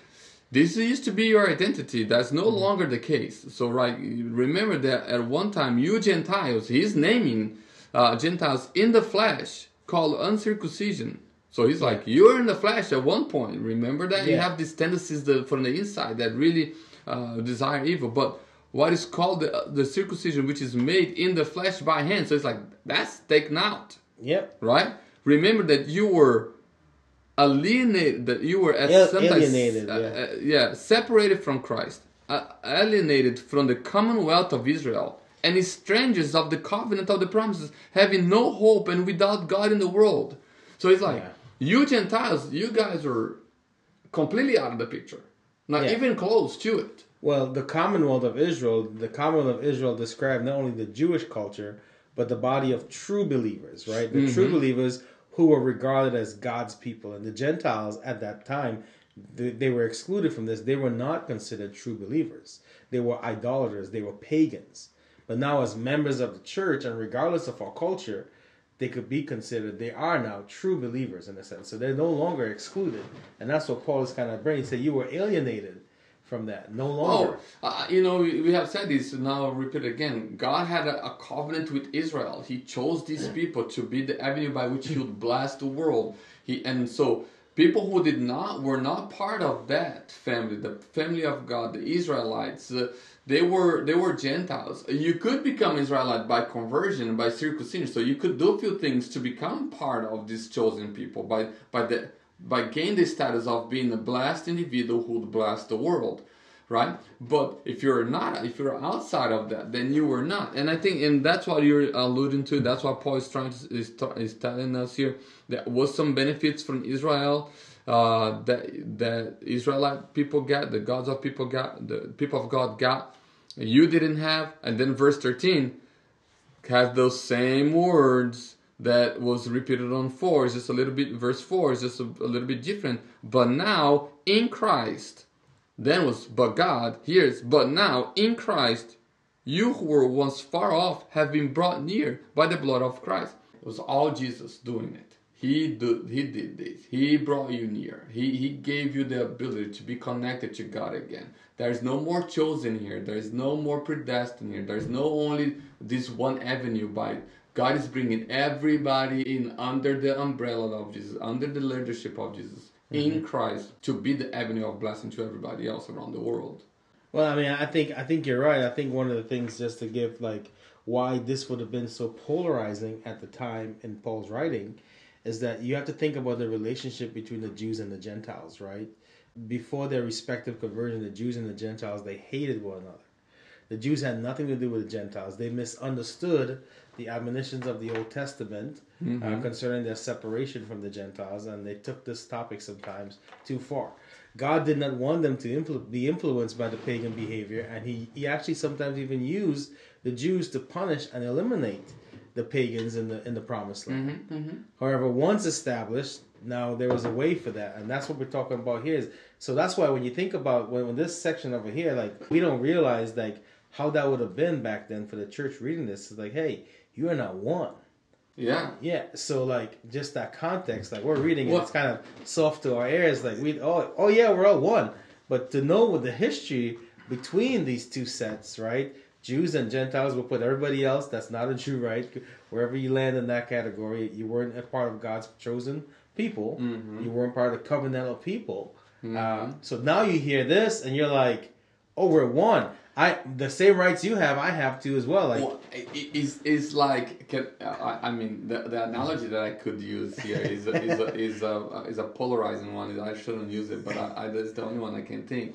Speaker 1: "This used to be your identity. That's no longer the case." So right, remember that at one time you Gentiles. He's naming uh, Gentiles in the flesh called uncircumcision. So he's like, you're in the flesh at one point. Remember that you have these tendencies that, from the inside that really uh, desire evil, but what is called the, the circumcision, which is made in the flesh by hand. So it's like that's taken out,
Speaker 2: Yep.
Speaker 1: right? Remember that you were alienated, that you were at
Speaker 2: Al-
Speaker 1: sometimes,
Speaker 2: alienated,
Speaker 1: uh,
Speaker 2: yeah.
Speaker 1: uh, yeah, separated from Christ, uh, alienated from the commonwealth of Israel, and strangers of the covenant of the promises, having no hope and without God in the world. So it's like
Speaker 2: Yeah.
Speaker 1: You Gentiles, you guys are completely out of the picture, not
Speaker 2: Yeah.
Speaker 1: even close to it.
Speaker 2: Well, the Commonwealth of Israel, the Commonwealth of Israel described not only the Jewish culture, but the body of true believers, right? The true mm-hmm. believers who were regarded as God's people. And the Gentiles at that time, they, they were excluded from this. They were not considered true believers. They were idolaters, they were pagans. But now, as members of the church, and regardless of our culture, they could be considered, they are now true believers in a sense. So they're no longer excluded. And that's what Paul is kind of bringing. He said, You were alienated from that. No longer.
Speaker 1: Oh, uh, you know, we we have said this, now I'll repeat it again. God had a, a covenant with Israel. He chose these people to be the avenue by which He would bless the world. He And so, people who did not, were not part of that family, the family of God, the Israelites, uh, they were they were Gentiles. You could become Israelite by conversion, by circumcision. So you could do a few things to become part of this chosen people by by the by gain the status of being a blessed individual who would bless the world right but if you're not if you're outside of that then you were not and i think and that's what you're alluding to that's what paul is trying to is, is telling us here there was some benefits from israel uh, that that israelite people got the gods of people got the people of god got you didn't have and then verse 13 has those same words that was repeated on 4 it's just a little bit verse 4 is just a, a little bit different but now in christ then was but god here's but now in christ you who were once far off have been brought near by the blood of christ it was all jesus doing it he did, he did this. He brought you near. He, he gave you the ability to be connected to God again. There's no more chosen here. There's no more predestined here. There's no only this one avenue by God is bringing everybody in under the umbrella of Jesus, under the leadership of Jesus, in mm-hmm. Christ, to be the avenue of blessing to everybody else around the world.
Speaker 2: Well, I mean, I think I think you're right. I think one of the things just to give like why this would have been so polarizing at the time in Paul's writing is that you have to think about the relationship between the Jews and the Gentiles, right? Before their respective conversion, the Jews and the Gentiles they hated one another. The Jews had nothing to do with the Gentiles. They misunderstood the admonitions of the Old Testament uh, mm-hmm. concerning their separation from the Gentiles, and they took this topic sometimes too far. God did not want them to influ- be influenced by the pagan behavior, and he, he actually sometimes even used the Jews to punish and eliminate the pagans in the in the promised land. Mm-hmm. Mm-hmm. However, once established, now there was a way for that, and that's what we're talking about here. Is, so that's why when you think about when, when this section over here, like we don't realize like how that would have been back then for the church reading this. Is like, hey, you are not one.
Speaker 1: Yeah.
Speaker 2: Yeah, so like just that context, like we're reading it, it's kind of soft to our ears. Like we, oh, oh yeah, we're all one. But to know what the history between these two sets, right? Jews and Gentiles will put everybody else that's not a Jew, right? Wherever you land in that category, you weren't a part of God's chosen people.
Speaker 1: Mhm.
Speaker 2: You weren't part of the covenantal people.
Speaker 1: Mhm.
Speaker 2: Uh, so now you hear this, and you're like, "Oh, we're one. I the same rights you have, I have too as well." Like,
Speaker 1: Well, it- it's, it's like can, uh, I I mean the, the analogy that I could use here is a, [laughs] is a, is a is a polarizing one. I shouldn't use it, but I, I, that's the only one I can think.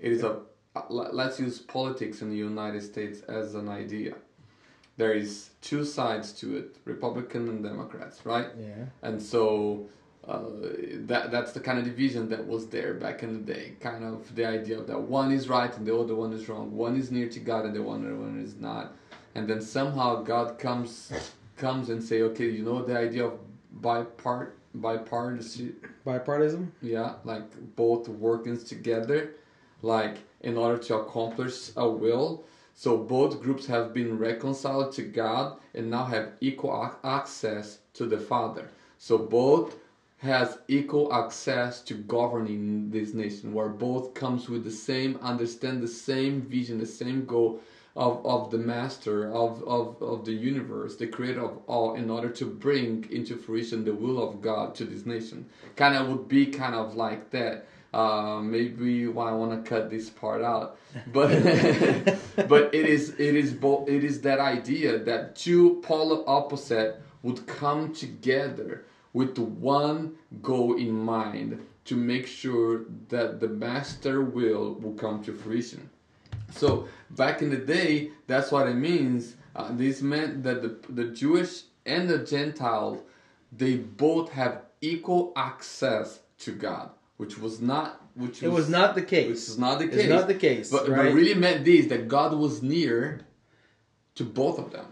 Speaker 1: It is a uh, let's use politics in the United States as an idea. There is two sides to it, Republican and Democrats, right?
Speaker 2: yeah,
Speaker 1: And so uh, that that's the kind of division that was there back in the day. Kind of the idea of that one is right and the other one is wrong. One is near to God and the other one is not. And then somehow God comes comes and say, okay, you know the idea of bipart bipartisan,
Speaker 2: bipartisan.
Speaker 1: yeah, like both working together, like in order to accomplish a will. So both groups have been reconciled to God and now have equal ac- access to the Father. So both has equal access to governing this nation, where both comes with the same understand the same vision, the same goal of, of the master of, of, of the universe, the creator of all, in order to bring into fruition the will of God to this nation. Kind of would be kind of like that. Uh, maybe why I want to cut this part out, [laughs] but [laughs] but it is it is both it is that idea that two polar opposite would come together with one goal in mind to make sure that the master will will come to fruition. So back in the day, that's what it means. Uh, this meant that the the Jewish and the Gentile, they both have equal access to God, which was not which
Speaker 2: It was not the case.
Speaker 1: which is not the case.
Speaker 2: It's not the case,
Speaker 1: But,
Speaker 2: right?
Speaker 1: but really meant this that God was near to both of them.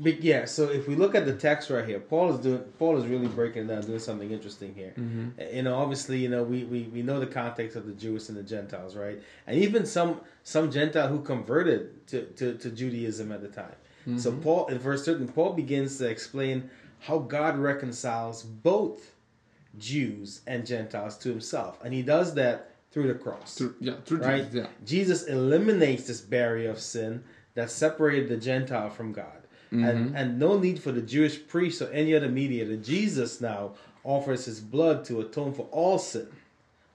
Speaker 2: But yeah, so if we look at the text right here, Paul is doing Paul is really breaking down, doing something interesting here.
Speaker 1: Mm-hmm.
Speaker 2: You know, obviously, you know, we, we, we know the context of the Jews and the Gentiles, right? And even some some Gentile who converted to, to, to Judaism at the time. So
Speaker 1: Mm-hmm.
Speaker 2: Paul in verse certain Paul begins to explain how God reconciles both Jews and Gentiles to himself. And he does that through the cross.
Speaker 1: yeah, through
Speaker 2: right?
Speaker 1: Jesus, yeah.
Speaker 2: Jesus eliminates this barrier of sin that separated the Gentile from God.
Speaker 1: Mm-hmm.
Speaker 2: And, and no need for the Jewish priest or any other mediator. Jesus now offers his blood to atone for all sin,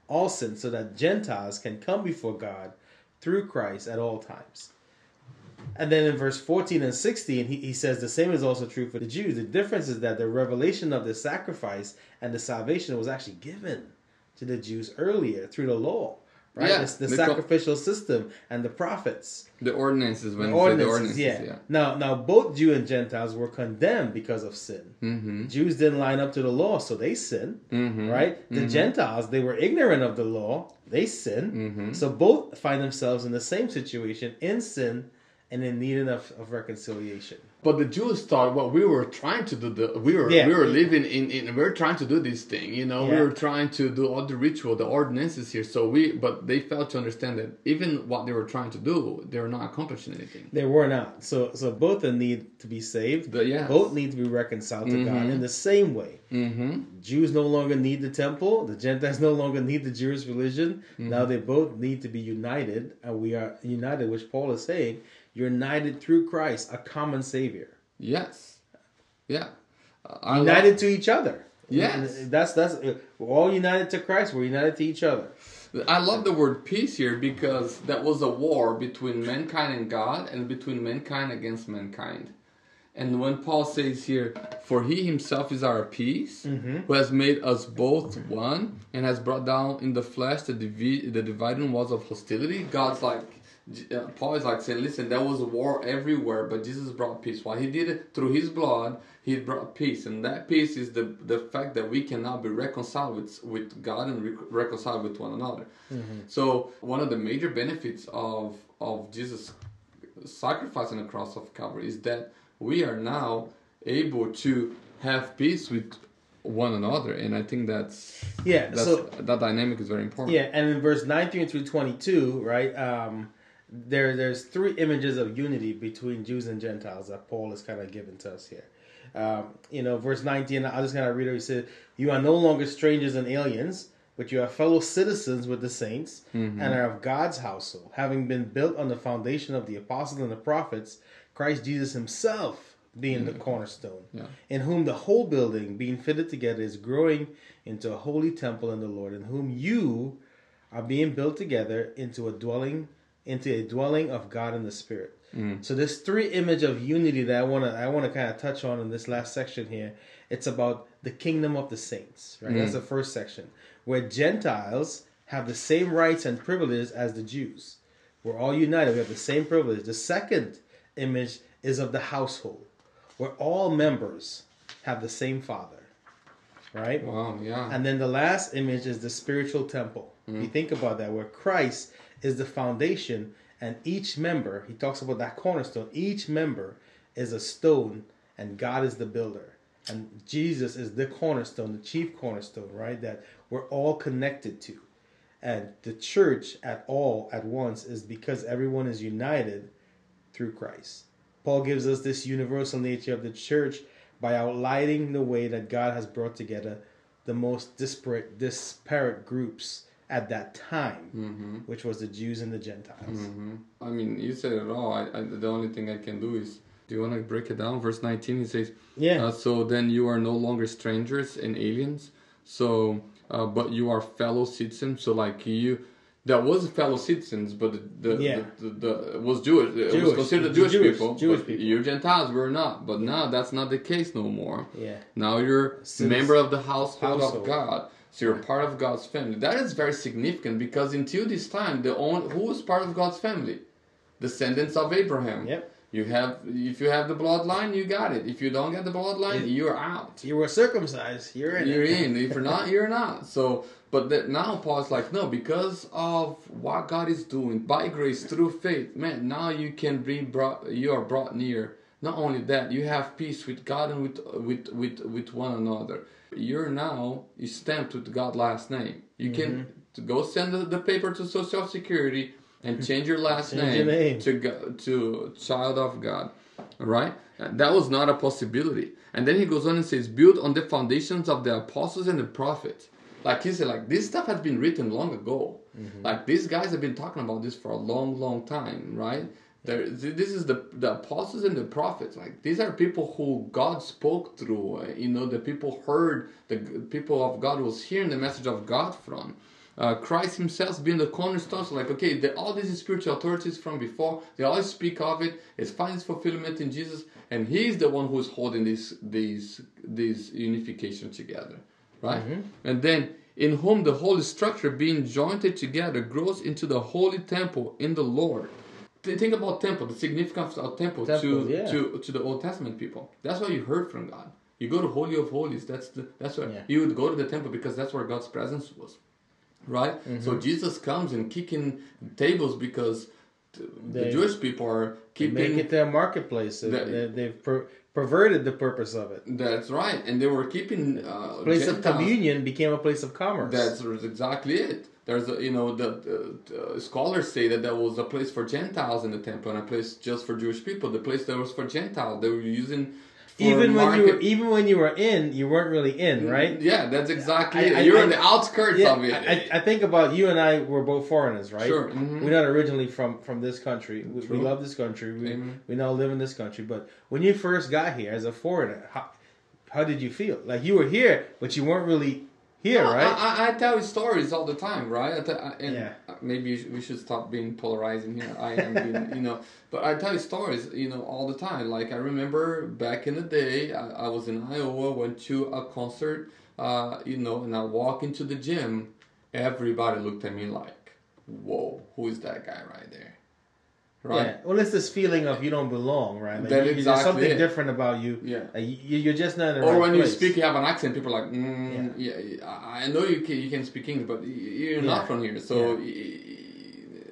Speaker 2: all sin, so that Gentiles can come before God through Christ at all times. And then in verse 14 and 16, he, he says the same is also true for the Jews. The difference is that the revelation of the sacrifice and the salvation was actually given to the Jews earlier through the law, right?
Speaker 1: Yeah,
Speaker 2: It's the sacrificial system and the prophets.
Speaker 1: The ordinances when
Speaker 2: The ordinances,
Speaker 1: the ordinances,
Speaker 2: yeah.
Speaker 1: yeah.
Speaker 2: Now, now both Jew and Gentiles were condemned because of sin.
Speaker 1: Mm-hmm.
Speaker 2: Jews didn't line up to the law, so they sin,
Speaker 1: Mm-hmm.
Speaker 2: right? The Gentiles, they were ignorant of the law, they sin.
Speaker 1: Mm-hmm.
Speaker 2: So both find themselves in the same situation, in sin and in need of, of reconciliation.
Speaker 1: But the Jews thought, well, we were trying to do the, we were,
Speaker 2: Yeah.
Speaker 1: we were living in, in, we were trying to do this thing, you know, we were trying to do all the ritual, the ordinances here. So we, but they failed to understand that even what they were trying to do, they were not accomplishing anything.
Speaker 2: They were not. So so both need to be saved.
Speaker 1: Yeah.
Speaker 2: Both need to be reconciled to God
Speaker 1: Mhm.
Speaker 2: in the same way.
Speaker 1: Mm-hmm.
Speaker 2: Jews no longer need the temple. The Gentiles no longer need the Jewish religion.
Speaker 1: Mm-hmm.
Speaker 2: Now they both need to be united, and we are united, which Paul is saying, united through Christ, a common Savior,
Speaker 1: Yes. Yeah. Uh, I love-
Speaker 2: united to each other.
Speaker 1: Yes.
Speaker 2: that's that's we're all united to Christ. We're united to each other.
Speaker 1: I love the word peace here because that was a war between mankind and God and between mankind against mankind. And when Paul says here, for he himself is our peace, who has made us both one and has brought down in the flesh the, divi- the dividing walls of hostility, God's like, Paul is like saying, listen, there was a war everywhere, but Jesus brought peace. Why he did it through his blood, he brought peace. And that peace is the, the fact that we can now be reconciled with, with God and re- reconciled with one another. So one of the major benefits of, of Jesus sacrifice on the cross of Calvary is that we are now able to have peace with one another, and I think that's
Speaker 2: Yeah.
Speaker 1: that's
Speaker 2: so
Speaker 1: that dynamic is very important.
Speaker 2: Yeah, and in verse 19 through 22, right, um, there there's three images of unity between Jews and Gentiles that Paul is kind of giving to us here. Um, you know, verse 19, I'll just kind of read it. He said, You are no longer strangers and aliens, but you are fellow citizens with the saints
Speaker 1: Mm-hmm.
Speaker 2: and are of God's household, having been built on the foundation of the apostles and the prophets, Christ Jesus himself being the cornerstone,
Speaker 1: Yeah.
Speaker 2: in whom the whole building, being fitted together, is growing into a holy temple in the Lord, in whom you are being built together into a dwelling into a dwelling of God in the Spirit. Mm. So this three image of unity that I want to I want to kind of touch on in this last section here. It's about the kingdom of the saints, right? Mm. That's the first section where Gentiles have the same rights and privileges as the Jews. We're all united. We have the same privilege. The second image is of the household, where all members have the same father, right?
Speaker 1: Wow, yeah.
Speaker 2: And then the last image is the spiritual temple. You mm. think about that, where Christ is the foundation, and each member, he talks about that cornerstone, each member is a stone, and God is the builder. And Jesus is the cornerstone, the chief cornerstone, right? That we're all connected to. And the church at all at once is because everyone is united through Christ. Paul gives us this universal nature of the church by outlining the way that God has brought together the most disparate, disparate groups at that time, which was the Jews and the Gentiles.
Speaker 1: hmm I mean, you said it all. I, I, the only thing I can do is, do you want to break it down? Verse 19, he says,
Speaker 2: Yeah.
Speaker 1: Uh, so then you are no longer strangers and aliens. So, uh, but you are fellow citizens. So like you, that was fellow citizens, but the the,
Speaker 2: Yeah.
Speaker 1: the, the, the was Jewish. It was considered Jewish,
Speaker 2: Jewish-
Speaker 1: people.
Speaker 2: Jewish people.
Speaker 1: You Gentiles were not. But now that's not the case no more.
Speaker 2: Yeah.
Speaker 1: Now you're member of the household,
Speaker 2: Household.
Speaker 1: of God. So you're part of God's family. That is very significant because until this time, the only, who was part of God's family? Descendants of Abraham.
Speaker 2: Yep.
Speaker 1: You have if you have the bloodline, you got it. If you don't get the bloodline, you're out.
Speaker 2: You were circumcised. You're in.
Speaker 1: You're in. If you're not, you're not. [laughs] So, but that now Paul's like, no, because of what God is doing by grace through faith, man. Now you can be brought. You are brought near. Not only that, you have peace with God and with with with with one another. You're now stamped with God's last name. You can mm-hmm. to go send the, the paper to Social Security and change your last
Speaker 2: Change
Speaker 1: name,
Speaker 2: your name.
Speaker 1: to go, to child of God. All right, that was not a possibility. And then he goes on and says, built on the foundations of the apostles and the prophets. Like he said, like this stuff has been written long ago. Mm-hmm. Like these guys have been talking about this for a long, long time, right? There, this is the the apostles and the prophets. Like these are people who God spoke through. uh, You know, the people heard the people of God was hearing the message of God from. Uh, Christ Himself being the cornerstone. So, like, okay, the, all these spiritual authorities from before, they always speak of it. It finds fulfillment in Jesus, and He's the one who's holding this these these unification together, right? And then in whom the whole structure being jointed together grows into the holy temple in the Lord. Th- Think about temple, the significance of temple,
Speaker 2: Temple,
Speaker 1: to,
Speaker 2: yeah.
Speaker 1: to to the Old Testament people. That's what you heard from God. You go to Holy of Holies. That's the that's where
Speaker 2: Yeah.
Speaker 1: you would go to the temple because that's where God's presence was, right?
Speaker 2: Mm-hmm.
Speaker 1: So Jesus comes and kicking tables because the
Speaker 2: They-
Speaker 1: Jewish people are
Speaker 2: They
Speaker 1: keeping
Speaker 2: make it their marketplace. They, they, they've per, perverted the purpose of it.
Speaker 1: That's right, and they were keeping uh,
Speaker 2: Place of communion became a place of commerce.
Speaker 1: That's exactly it. There's a, you know the, scholars say that there was a place for Gentiles in the temple and a place just for Jewish people. The place that was for Gentiles, they were using
Speaker 2: even when you were even when you were in, you weren't really in, right?
Speaker 1: Yeah, that's exactly
Speaker 2: I-
Speaker 1: You're
Speaker 2: I-
Speaker 1: on the outskirts
Speaker 2: Yeah,
Speaker 1: of it.
Speaker 2: I, I think about you and I were both foreigners, right?
Speaker 1: Sure, mhm.
Speaker 2: We're not originally from from this country. We, we love this country. We
Speaker 1: Amen.
Speaker 2: we now live in this country. But when you first got here as a foreigner, how how did you feel? Like you were here, but you weren't really here,
Speaker 1: No,
Speaker 2: right?
Speaker 1: I, I, tell stories all the time, right? I te- I- and
Speaker 2: Yeah.
Speaker 1: maybe we should stop being polarizing here. I am being, you know, [laughs] but I tell stories, you know, all the time. Like I remember back in the day, I, I was in Iowa, went to a concert, uh, you know, and I walk into the gym, everybody looked at me like, "Whoa, who is that guy right there?" Right?
Speaker 2: Yeah. Well, it's this feeling of you don't belong, right? Like
Speaker 1: That
Speaker 2: you,
Speaker 1: exactly
Speaker 2: there's something
Speaker 1: it.
Speaker 2: different about you.
Speaker 1: Yeah.
Speaker 2: Like, you, you're just not in the
Speaker 1: Or
Speaker 2: right
Speaker 1: when you speak, you have an accent. People are like, mm, yeah. I I know you can, you can speak English, but you're
Speaker 2: Yeah.
Speaker 1: not from here. So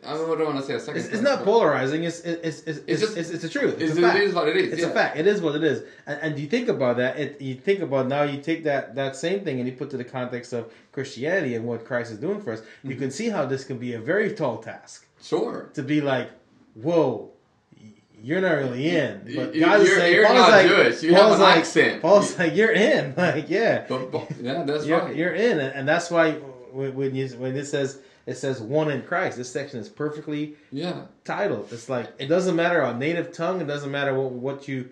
Speaker 1: I don't want to say a second.
Speaker 2: It's, it's not polarizing. It's it's it's it's, it's,
Speaker 1: just-
Speaker 2: it's, it's the truth. It's,
Speaker 1: It's,
Speaker 2: a fact.
Speaker 1: it is what it is.
Speaker 2: It's
Speaker 1: yeah.
Speaker 2: a fact. It is what it is. And, and you think about that. It, you think about now. You take that that same thing and you put to the context of Christianity and what Christ is doing for us.
Speaker 1: Mm-hmm.
Speaker 2: You can see how this can be a very tall task
Speaker 1: Sure.
Speaker 2: to be like, whoa, you're not really in. But is
Speaker 1: you're-
Speaker 2: saying,
Speaker 1: you're
Speaker 2: Paul's
Speaker 1: not
Speaker 2: like,
Speaker 1: Jewish. You
Speaker 2: Paul's
Speaker 1: have an
Speaker 2: like,
Speaker 1: accent.
Speaker 2: Paul's like, you're in. [laughs] Like, yeah,
Speaker 1: yeah, that's
Speaker 2: you're,
Speaker 1: right.
Speaker 2: you're in, and that's why when when you when it says it says one in Christ, this section is perfectly
Speaker 1: yeah,
Speaker 2: titled. It's like it doesn't matter our native tongue. It doesn't matter what what you.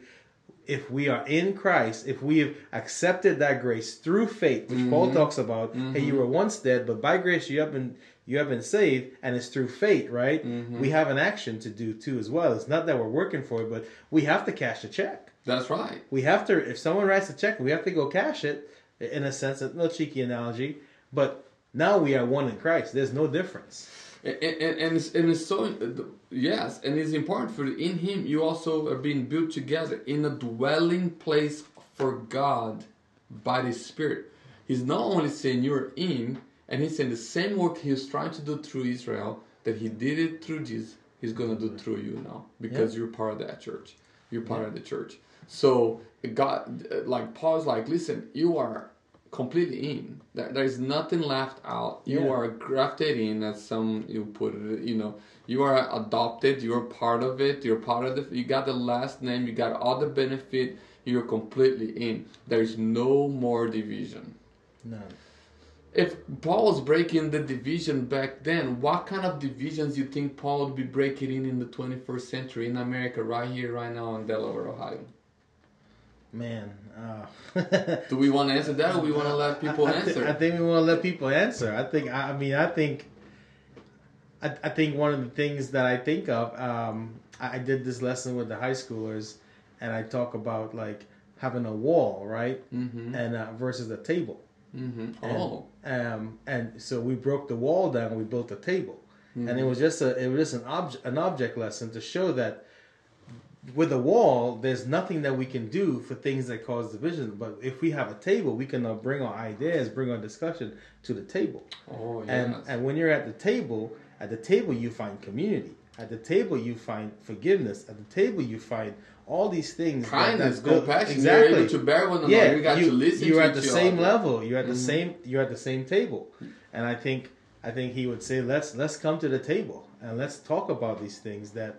Speaker 2: If we are in Christ, if we have accepted that grace through faith, which Paul
Speaker 1: Mhm.
Speaker 2: talks about, hey, you were once dead, but by grace you have been you have been saved, and it's through faith, right?
Speaker 1: Mhm.
Speaker 2: We have an action to do too as well. It's not that we're working for it, but we have to cash a check.
Speaker 1: that's right.
Speaker 2: We have to. If someone writes a check, we have to go cash it. In a sense, a little cheeky analogy, but now we are one in Christ. There's no difference.
Speaker 1: And, and, and, it's, and it's so yes, and it's important for in Him you also are being built together in a dwelling place for God by the Spirit. He's not only saying you're in, and He's saying the same work He was trying to do through Israel that He did it through Jesus. He's gonna do through you now because you're part of that church. You're part of the church. So God, like Paul's like, listen, you are completely in. There, there is nothing left out. You
Speaker 2: Yeah.
Speaker 1: are grafted in, as some you put it. You know, you are adopted. You're part of it. You're part of the. You got the last name. You got all the benefit. You're completely in. There is no more division.
Speaker 2: None.
Speaker 1: If Paul was breaking the division back then, what kind of divisions you think Paul would be breaking in in the 21st century in America, right here, right now in Delaware, Ohio?
Speaker 2: Man, uh, [laughs]
Speaker 1: Do we want to answer that, or we want to let people
Speaker 2: I, I
Speaker 1: answer?
Speaker 2: I think we want to let people answer. I think. I, I mean, I think. I, I think one of the things that I think of. Um, I, I did this lesson with the high schoolers, and I talk about like having a wall, right,
Speaker 1: mm-hmm.
Speaker 2: and uh, versus a table.
Speaker 1: Mm-hmm.
Speaker 2: And,
Speaker 1: Oh.
Speaker 2: Um, and so we broke the wall down. We built a table, and
Speaker 1: Mm-hmm.
Speaker 2: it was just a it was just an object an object lesson to show that with a wall, there's nothing that we can do for things that cause division. But if we have a table, we can uh, bring our ideas, bring our discussion to the table.
Speaker 1: Oh, yes.
Speaker 2: And and when you're at the table, at the table you find community. At the table you find forgiveness. At the table you find all these things.
Speaker 1: Kindness,
Speaker 2: that build-
Speaker 1: compassion.
Speaker 2: Exactly.
Speaker 1: You're able to bear one another.
Speaker 2: Yeah,
Speaker 1: you got
Speaker 2: you,
Speaker 1: to listen
Speaker 2: you're
Speaker 1: to
Speaker 2: at the same
Speaker 1: other.
Speaker 2: level. You're at the
Speaker 1: Mhm.
Speaker 2: same. You're at the same table, and I think I think he would say, let's let's come to the table and let's talk about these things that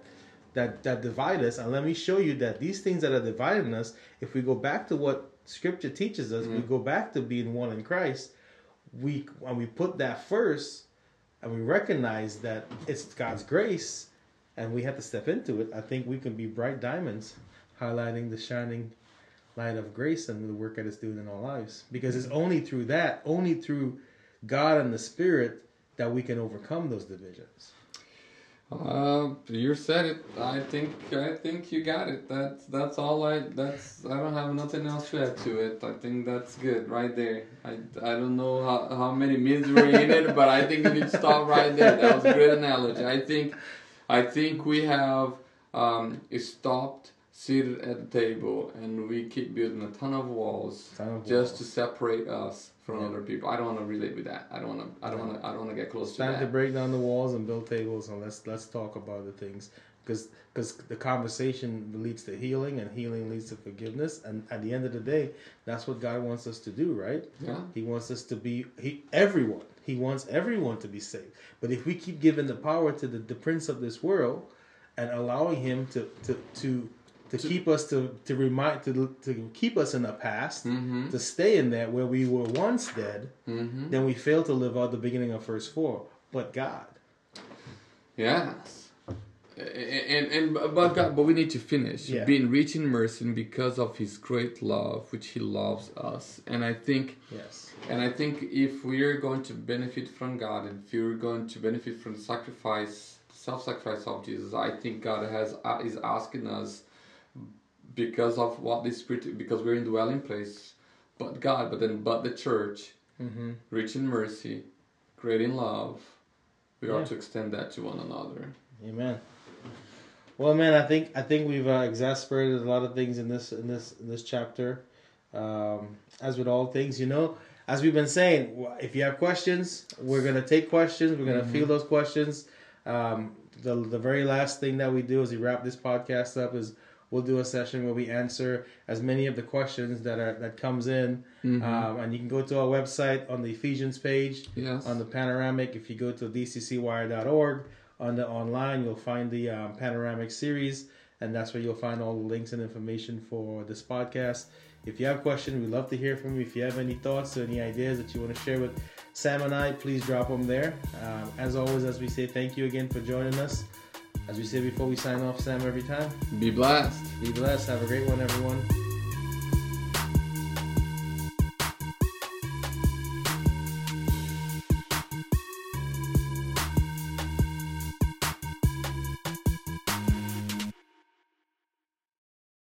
Speaker 2: that that divide us, and let me show you that these things that are dividing us, if we go back to what Scripture teaches us, we
Speaker 1: Mhm.
Speaker 2: go back to being one in Christ. We when we put that first, and we recognize that it's God's grace, and we have to step into it. I think we can be bright diamonds, highlighting the shining light of grace and the work that it's doing in our lives. Because it's only through that, only through God and the Spirit, that we can overcome those divisions.
Speaker 1: Uh, you said it. I think I think you got it. That's that's all I. That's I don't have nothing else to add to it. I think that's good right there. I, I don't know how, how many minutes we're in it, but I think you need to stop right there. That was a great analogy. I think I think we have um, stopped seated at the table and we keep building a ton of walls
Speaker 2: Ton of
Speaker 1: just
Speaker 2: walls.
Speaker 1: to separate us from
Speaker 2: Yeah.
Speaker 1: other people. I don't want to relate with that. I don't want to. I don't want to. I don't want to get close
Speaker 2: It's
Speaker 1: to
Speaker 2: time
Speaker 1: that.
Speaker 2: to break down the walls and build tables, and let's let's talk about the things because because the conversation leads to healing, and healing leads to forgiveness, and at the end of the day, that's what God wants us to do, right?
Speaker 1: yeah.
Speaker 2: He wants us to be he everyone. He wants everyone to be saved. But if we keep giving the power to the, the prince of this world and allowing him to to to to,
Speaker 1: To-
Speaker 2: keep us to to remind to to keep us in the past,
Speaker 1: Mm-hmm.
Speaker 2: to stay in that where we were once dead,
Speaker 1: Mm-hmm.
Speaker 2: then we fail to live out the beginning of verse four. But God.
Speaker 1: Yes. And, and but God, but we need to finish
Speaker 2: Yeah.
Speaker 1: being rich in mercy because of His great love, which He loves us. And I think,
Speaker 2: Yes.
Speaker 1: and I think if we are going to benefit from God, and if we're going to benefit from the sacrifice, self-sacrifice of Jesus, I think God has uh, is asking us because of what the Spirit, because we're in dwelling place, but God, but then but the church,
Speaker 2: Mm-hmm.
Speaker 1: rich in mercy, great in love, we
Speaker 2: Yeah.
Speaker 1: ought to extend that to one another.
Speaker 2: Amen. Well, man, I think I think we've uh, exasperated a lot of things in this in this in this chapter. Um, as with all things, you know, as we've been saying, if you have questions, we're gonna take questions. We're gonna
Speaker 1: Mhm.
Speaker 2: field those questions. Um, the the very last thing that we do as we wrap this podcast up is we'll do a session where we answer as many of the questions that are that comes in.
Speaker 1: Mhm.
Speaker 2: Um, and you can go to our website on the Ephesians page
Speaker 1: yes.
Speaker 2: on the panoramic. If you go to dccwire.org on the online, you'll find the um, panoramic series, and that's where you'll find all the links and information for this podcast. If you have questions, we'd love to hear from you. If you have any thoughts or any ideas that you want to share with Sam and I, please drop them there. Um, as always, as we say, thank you again for joining us. As we say before we sign off, Sam, every time,
Speaker 1: Be blessed.
Speaker 2: be blessed. Have a great one, everyone.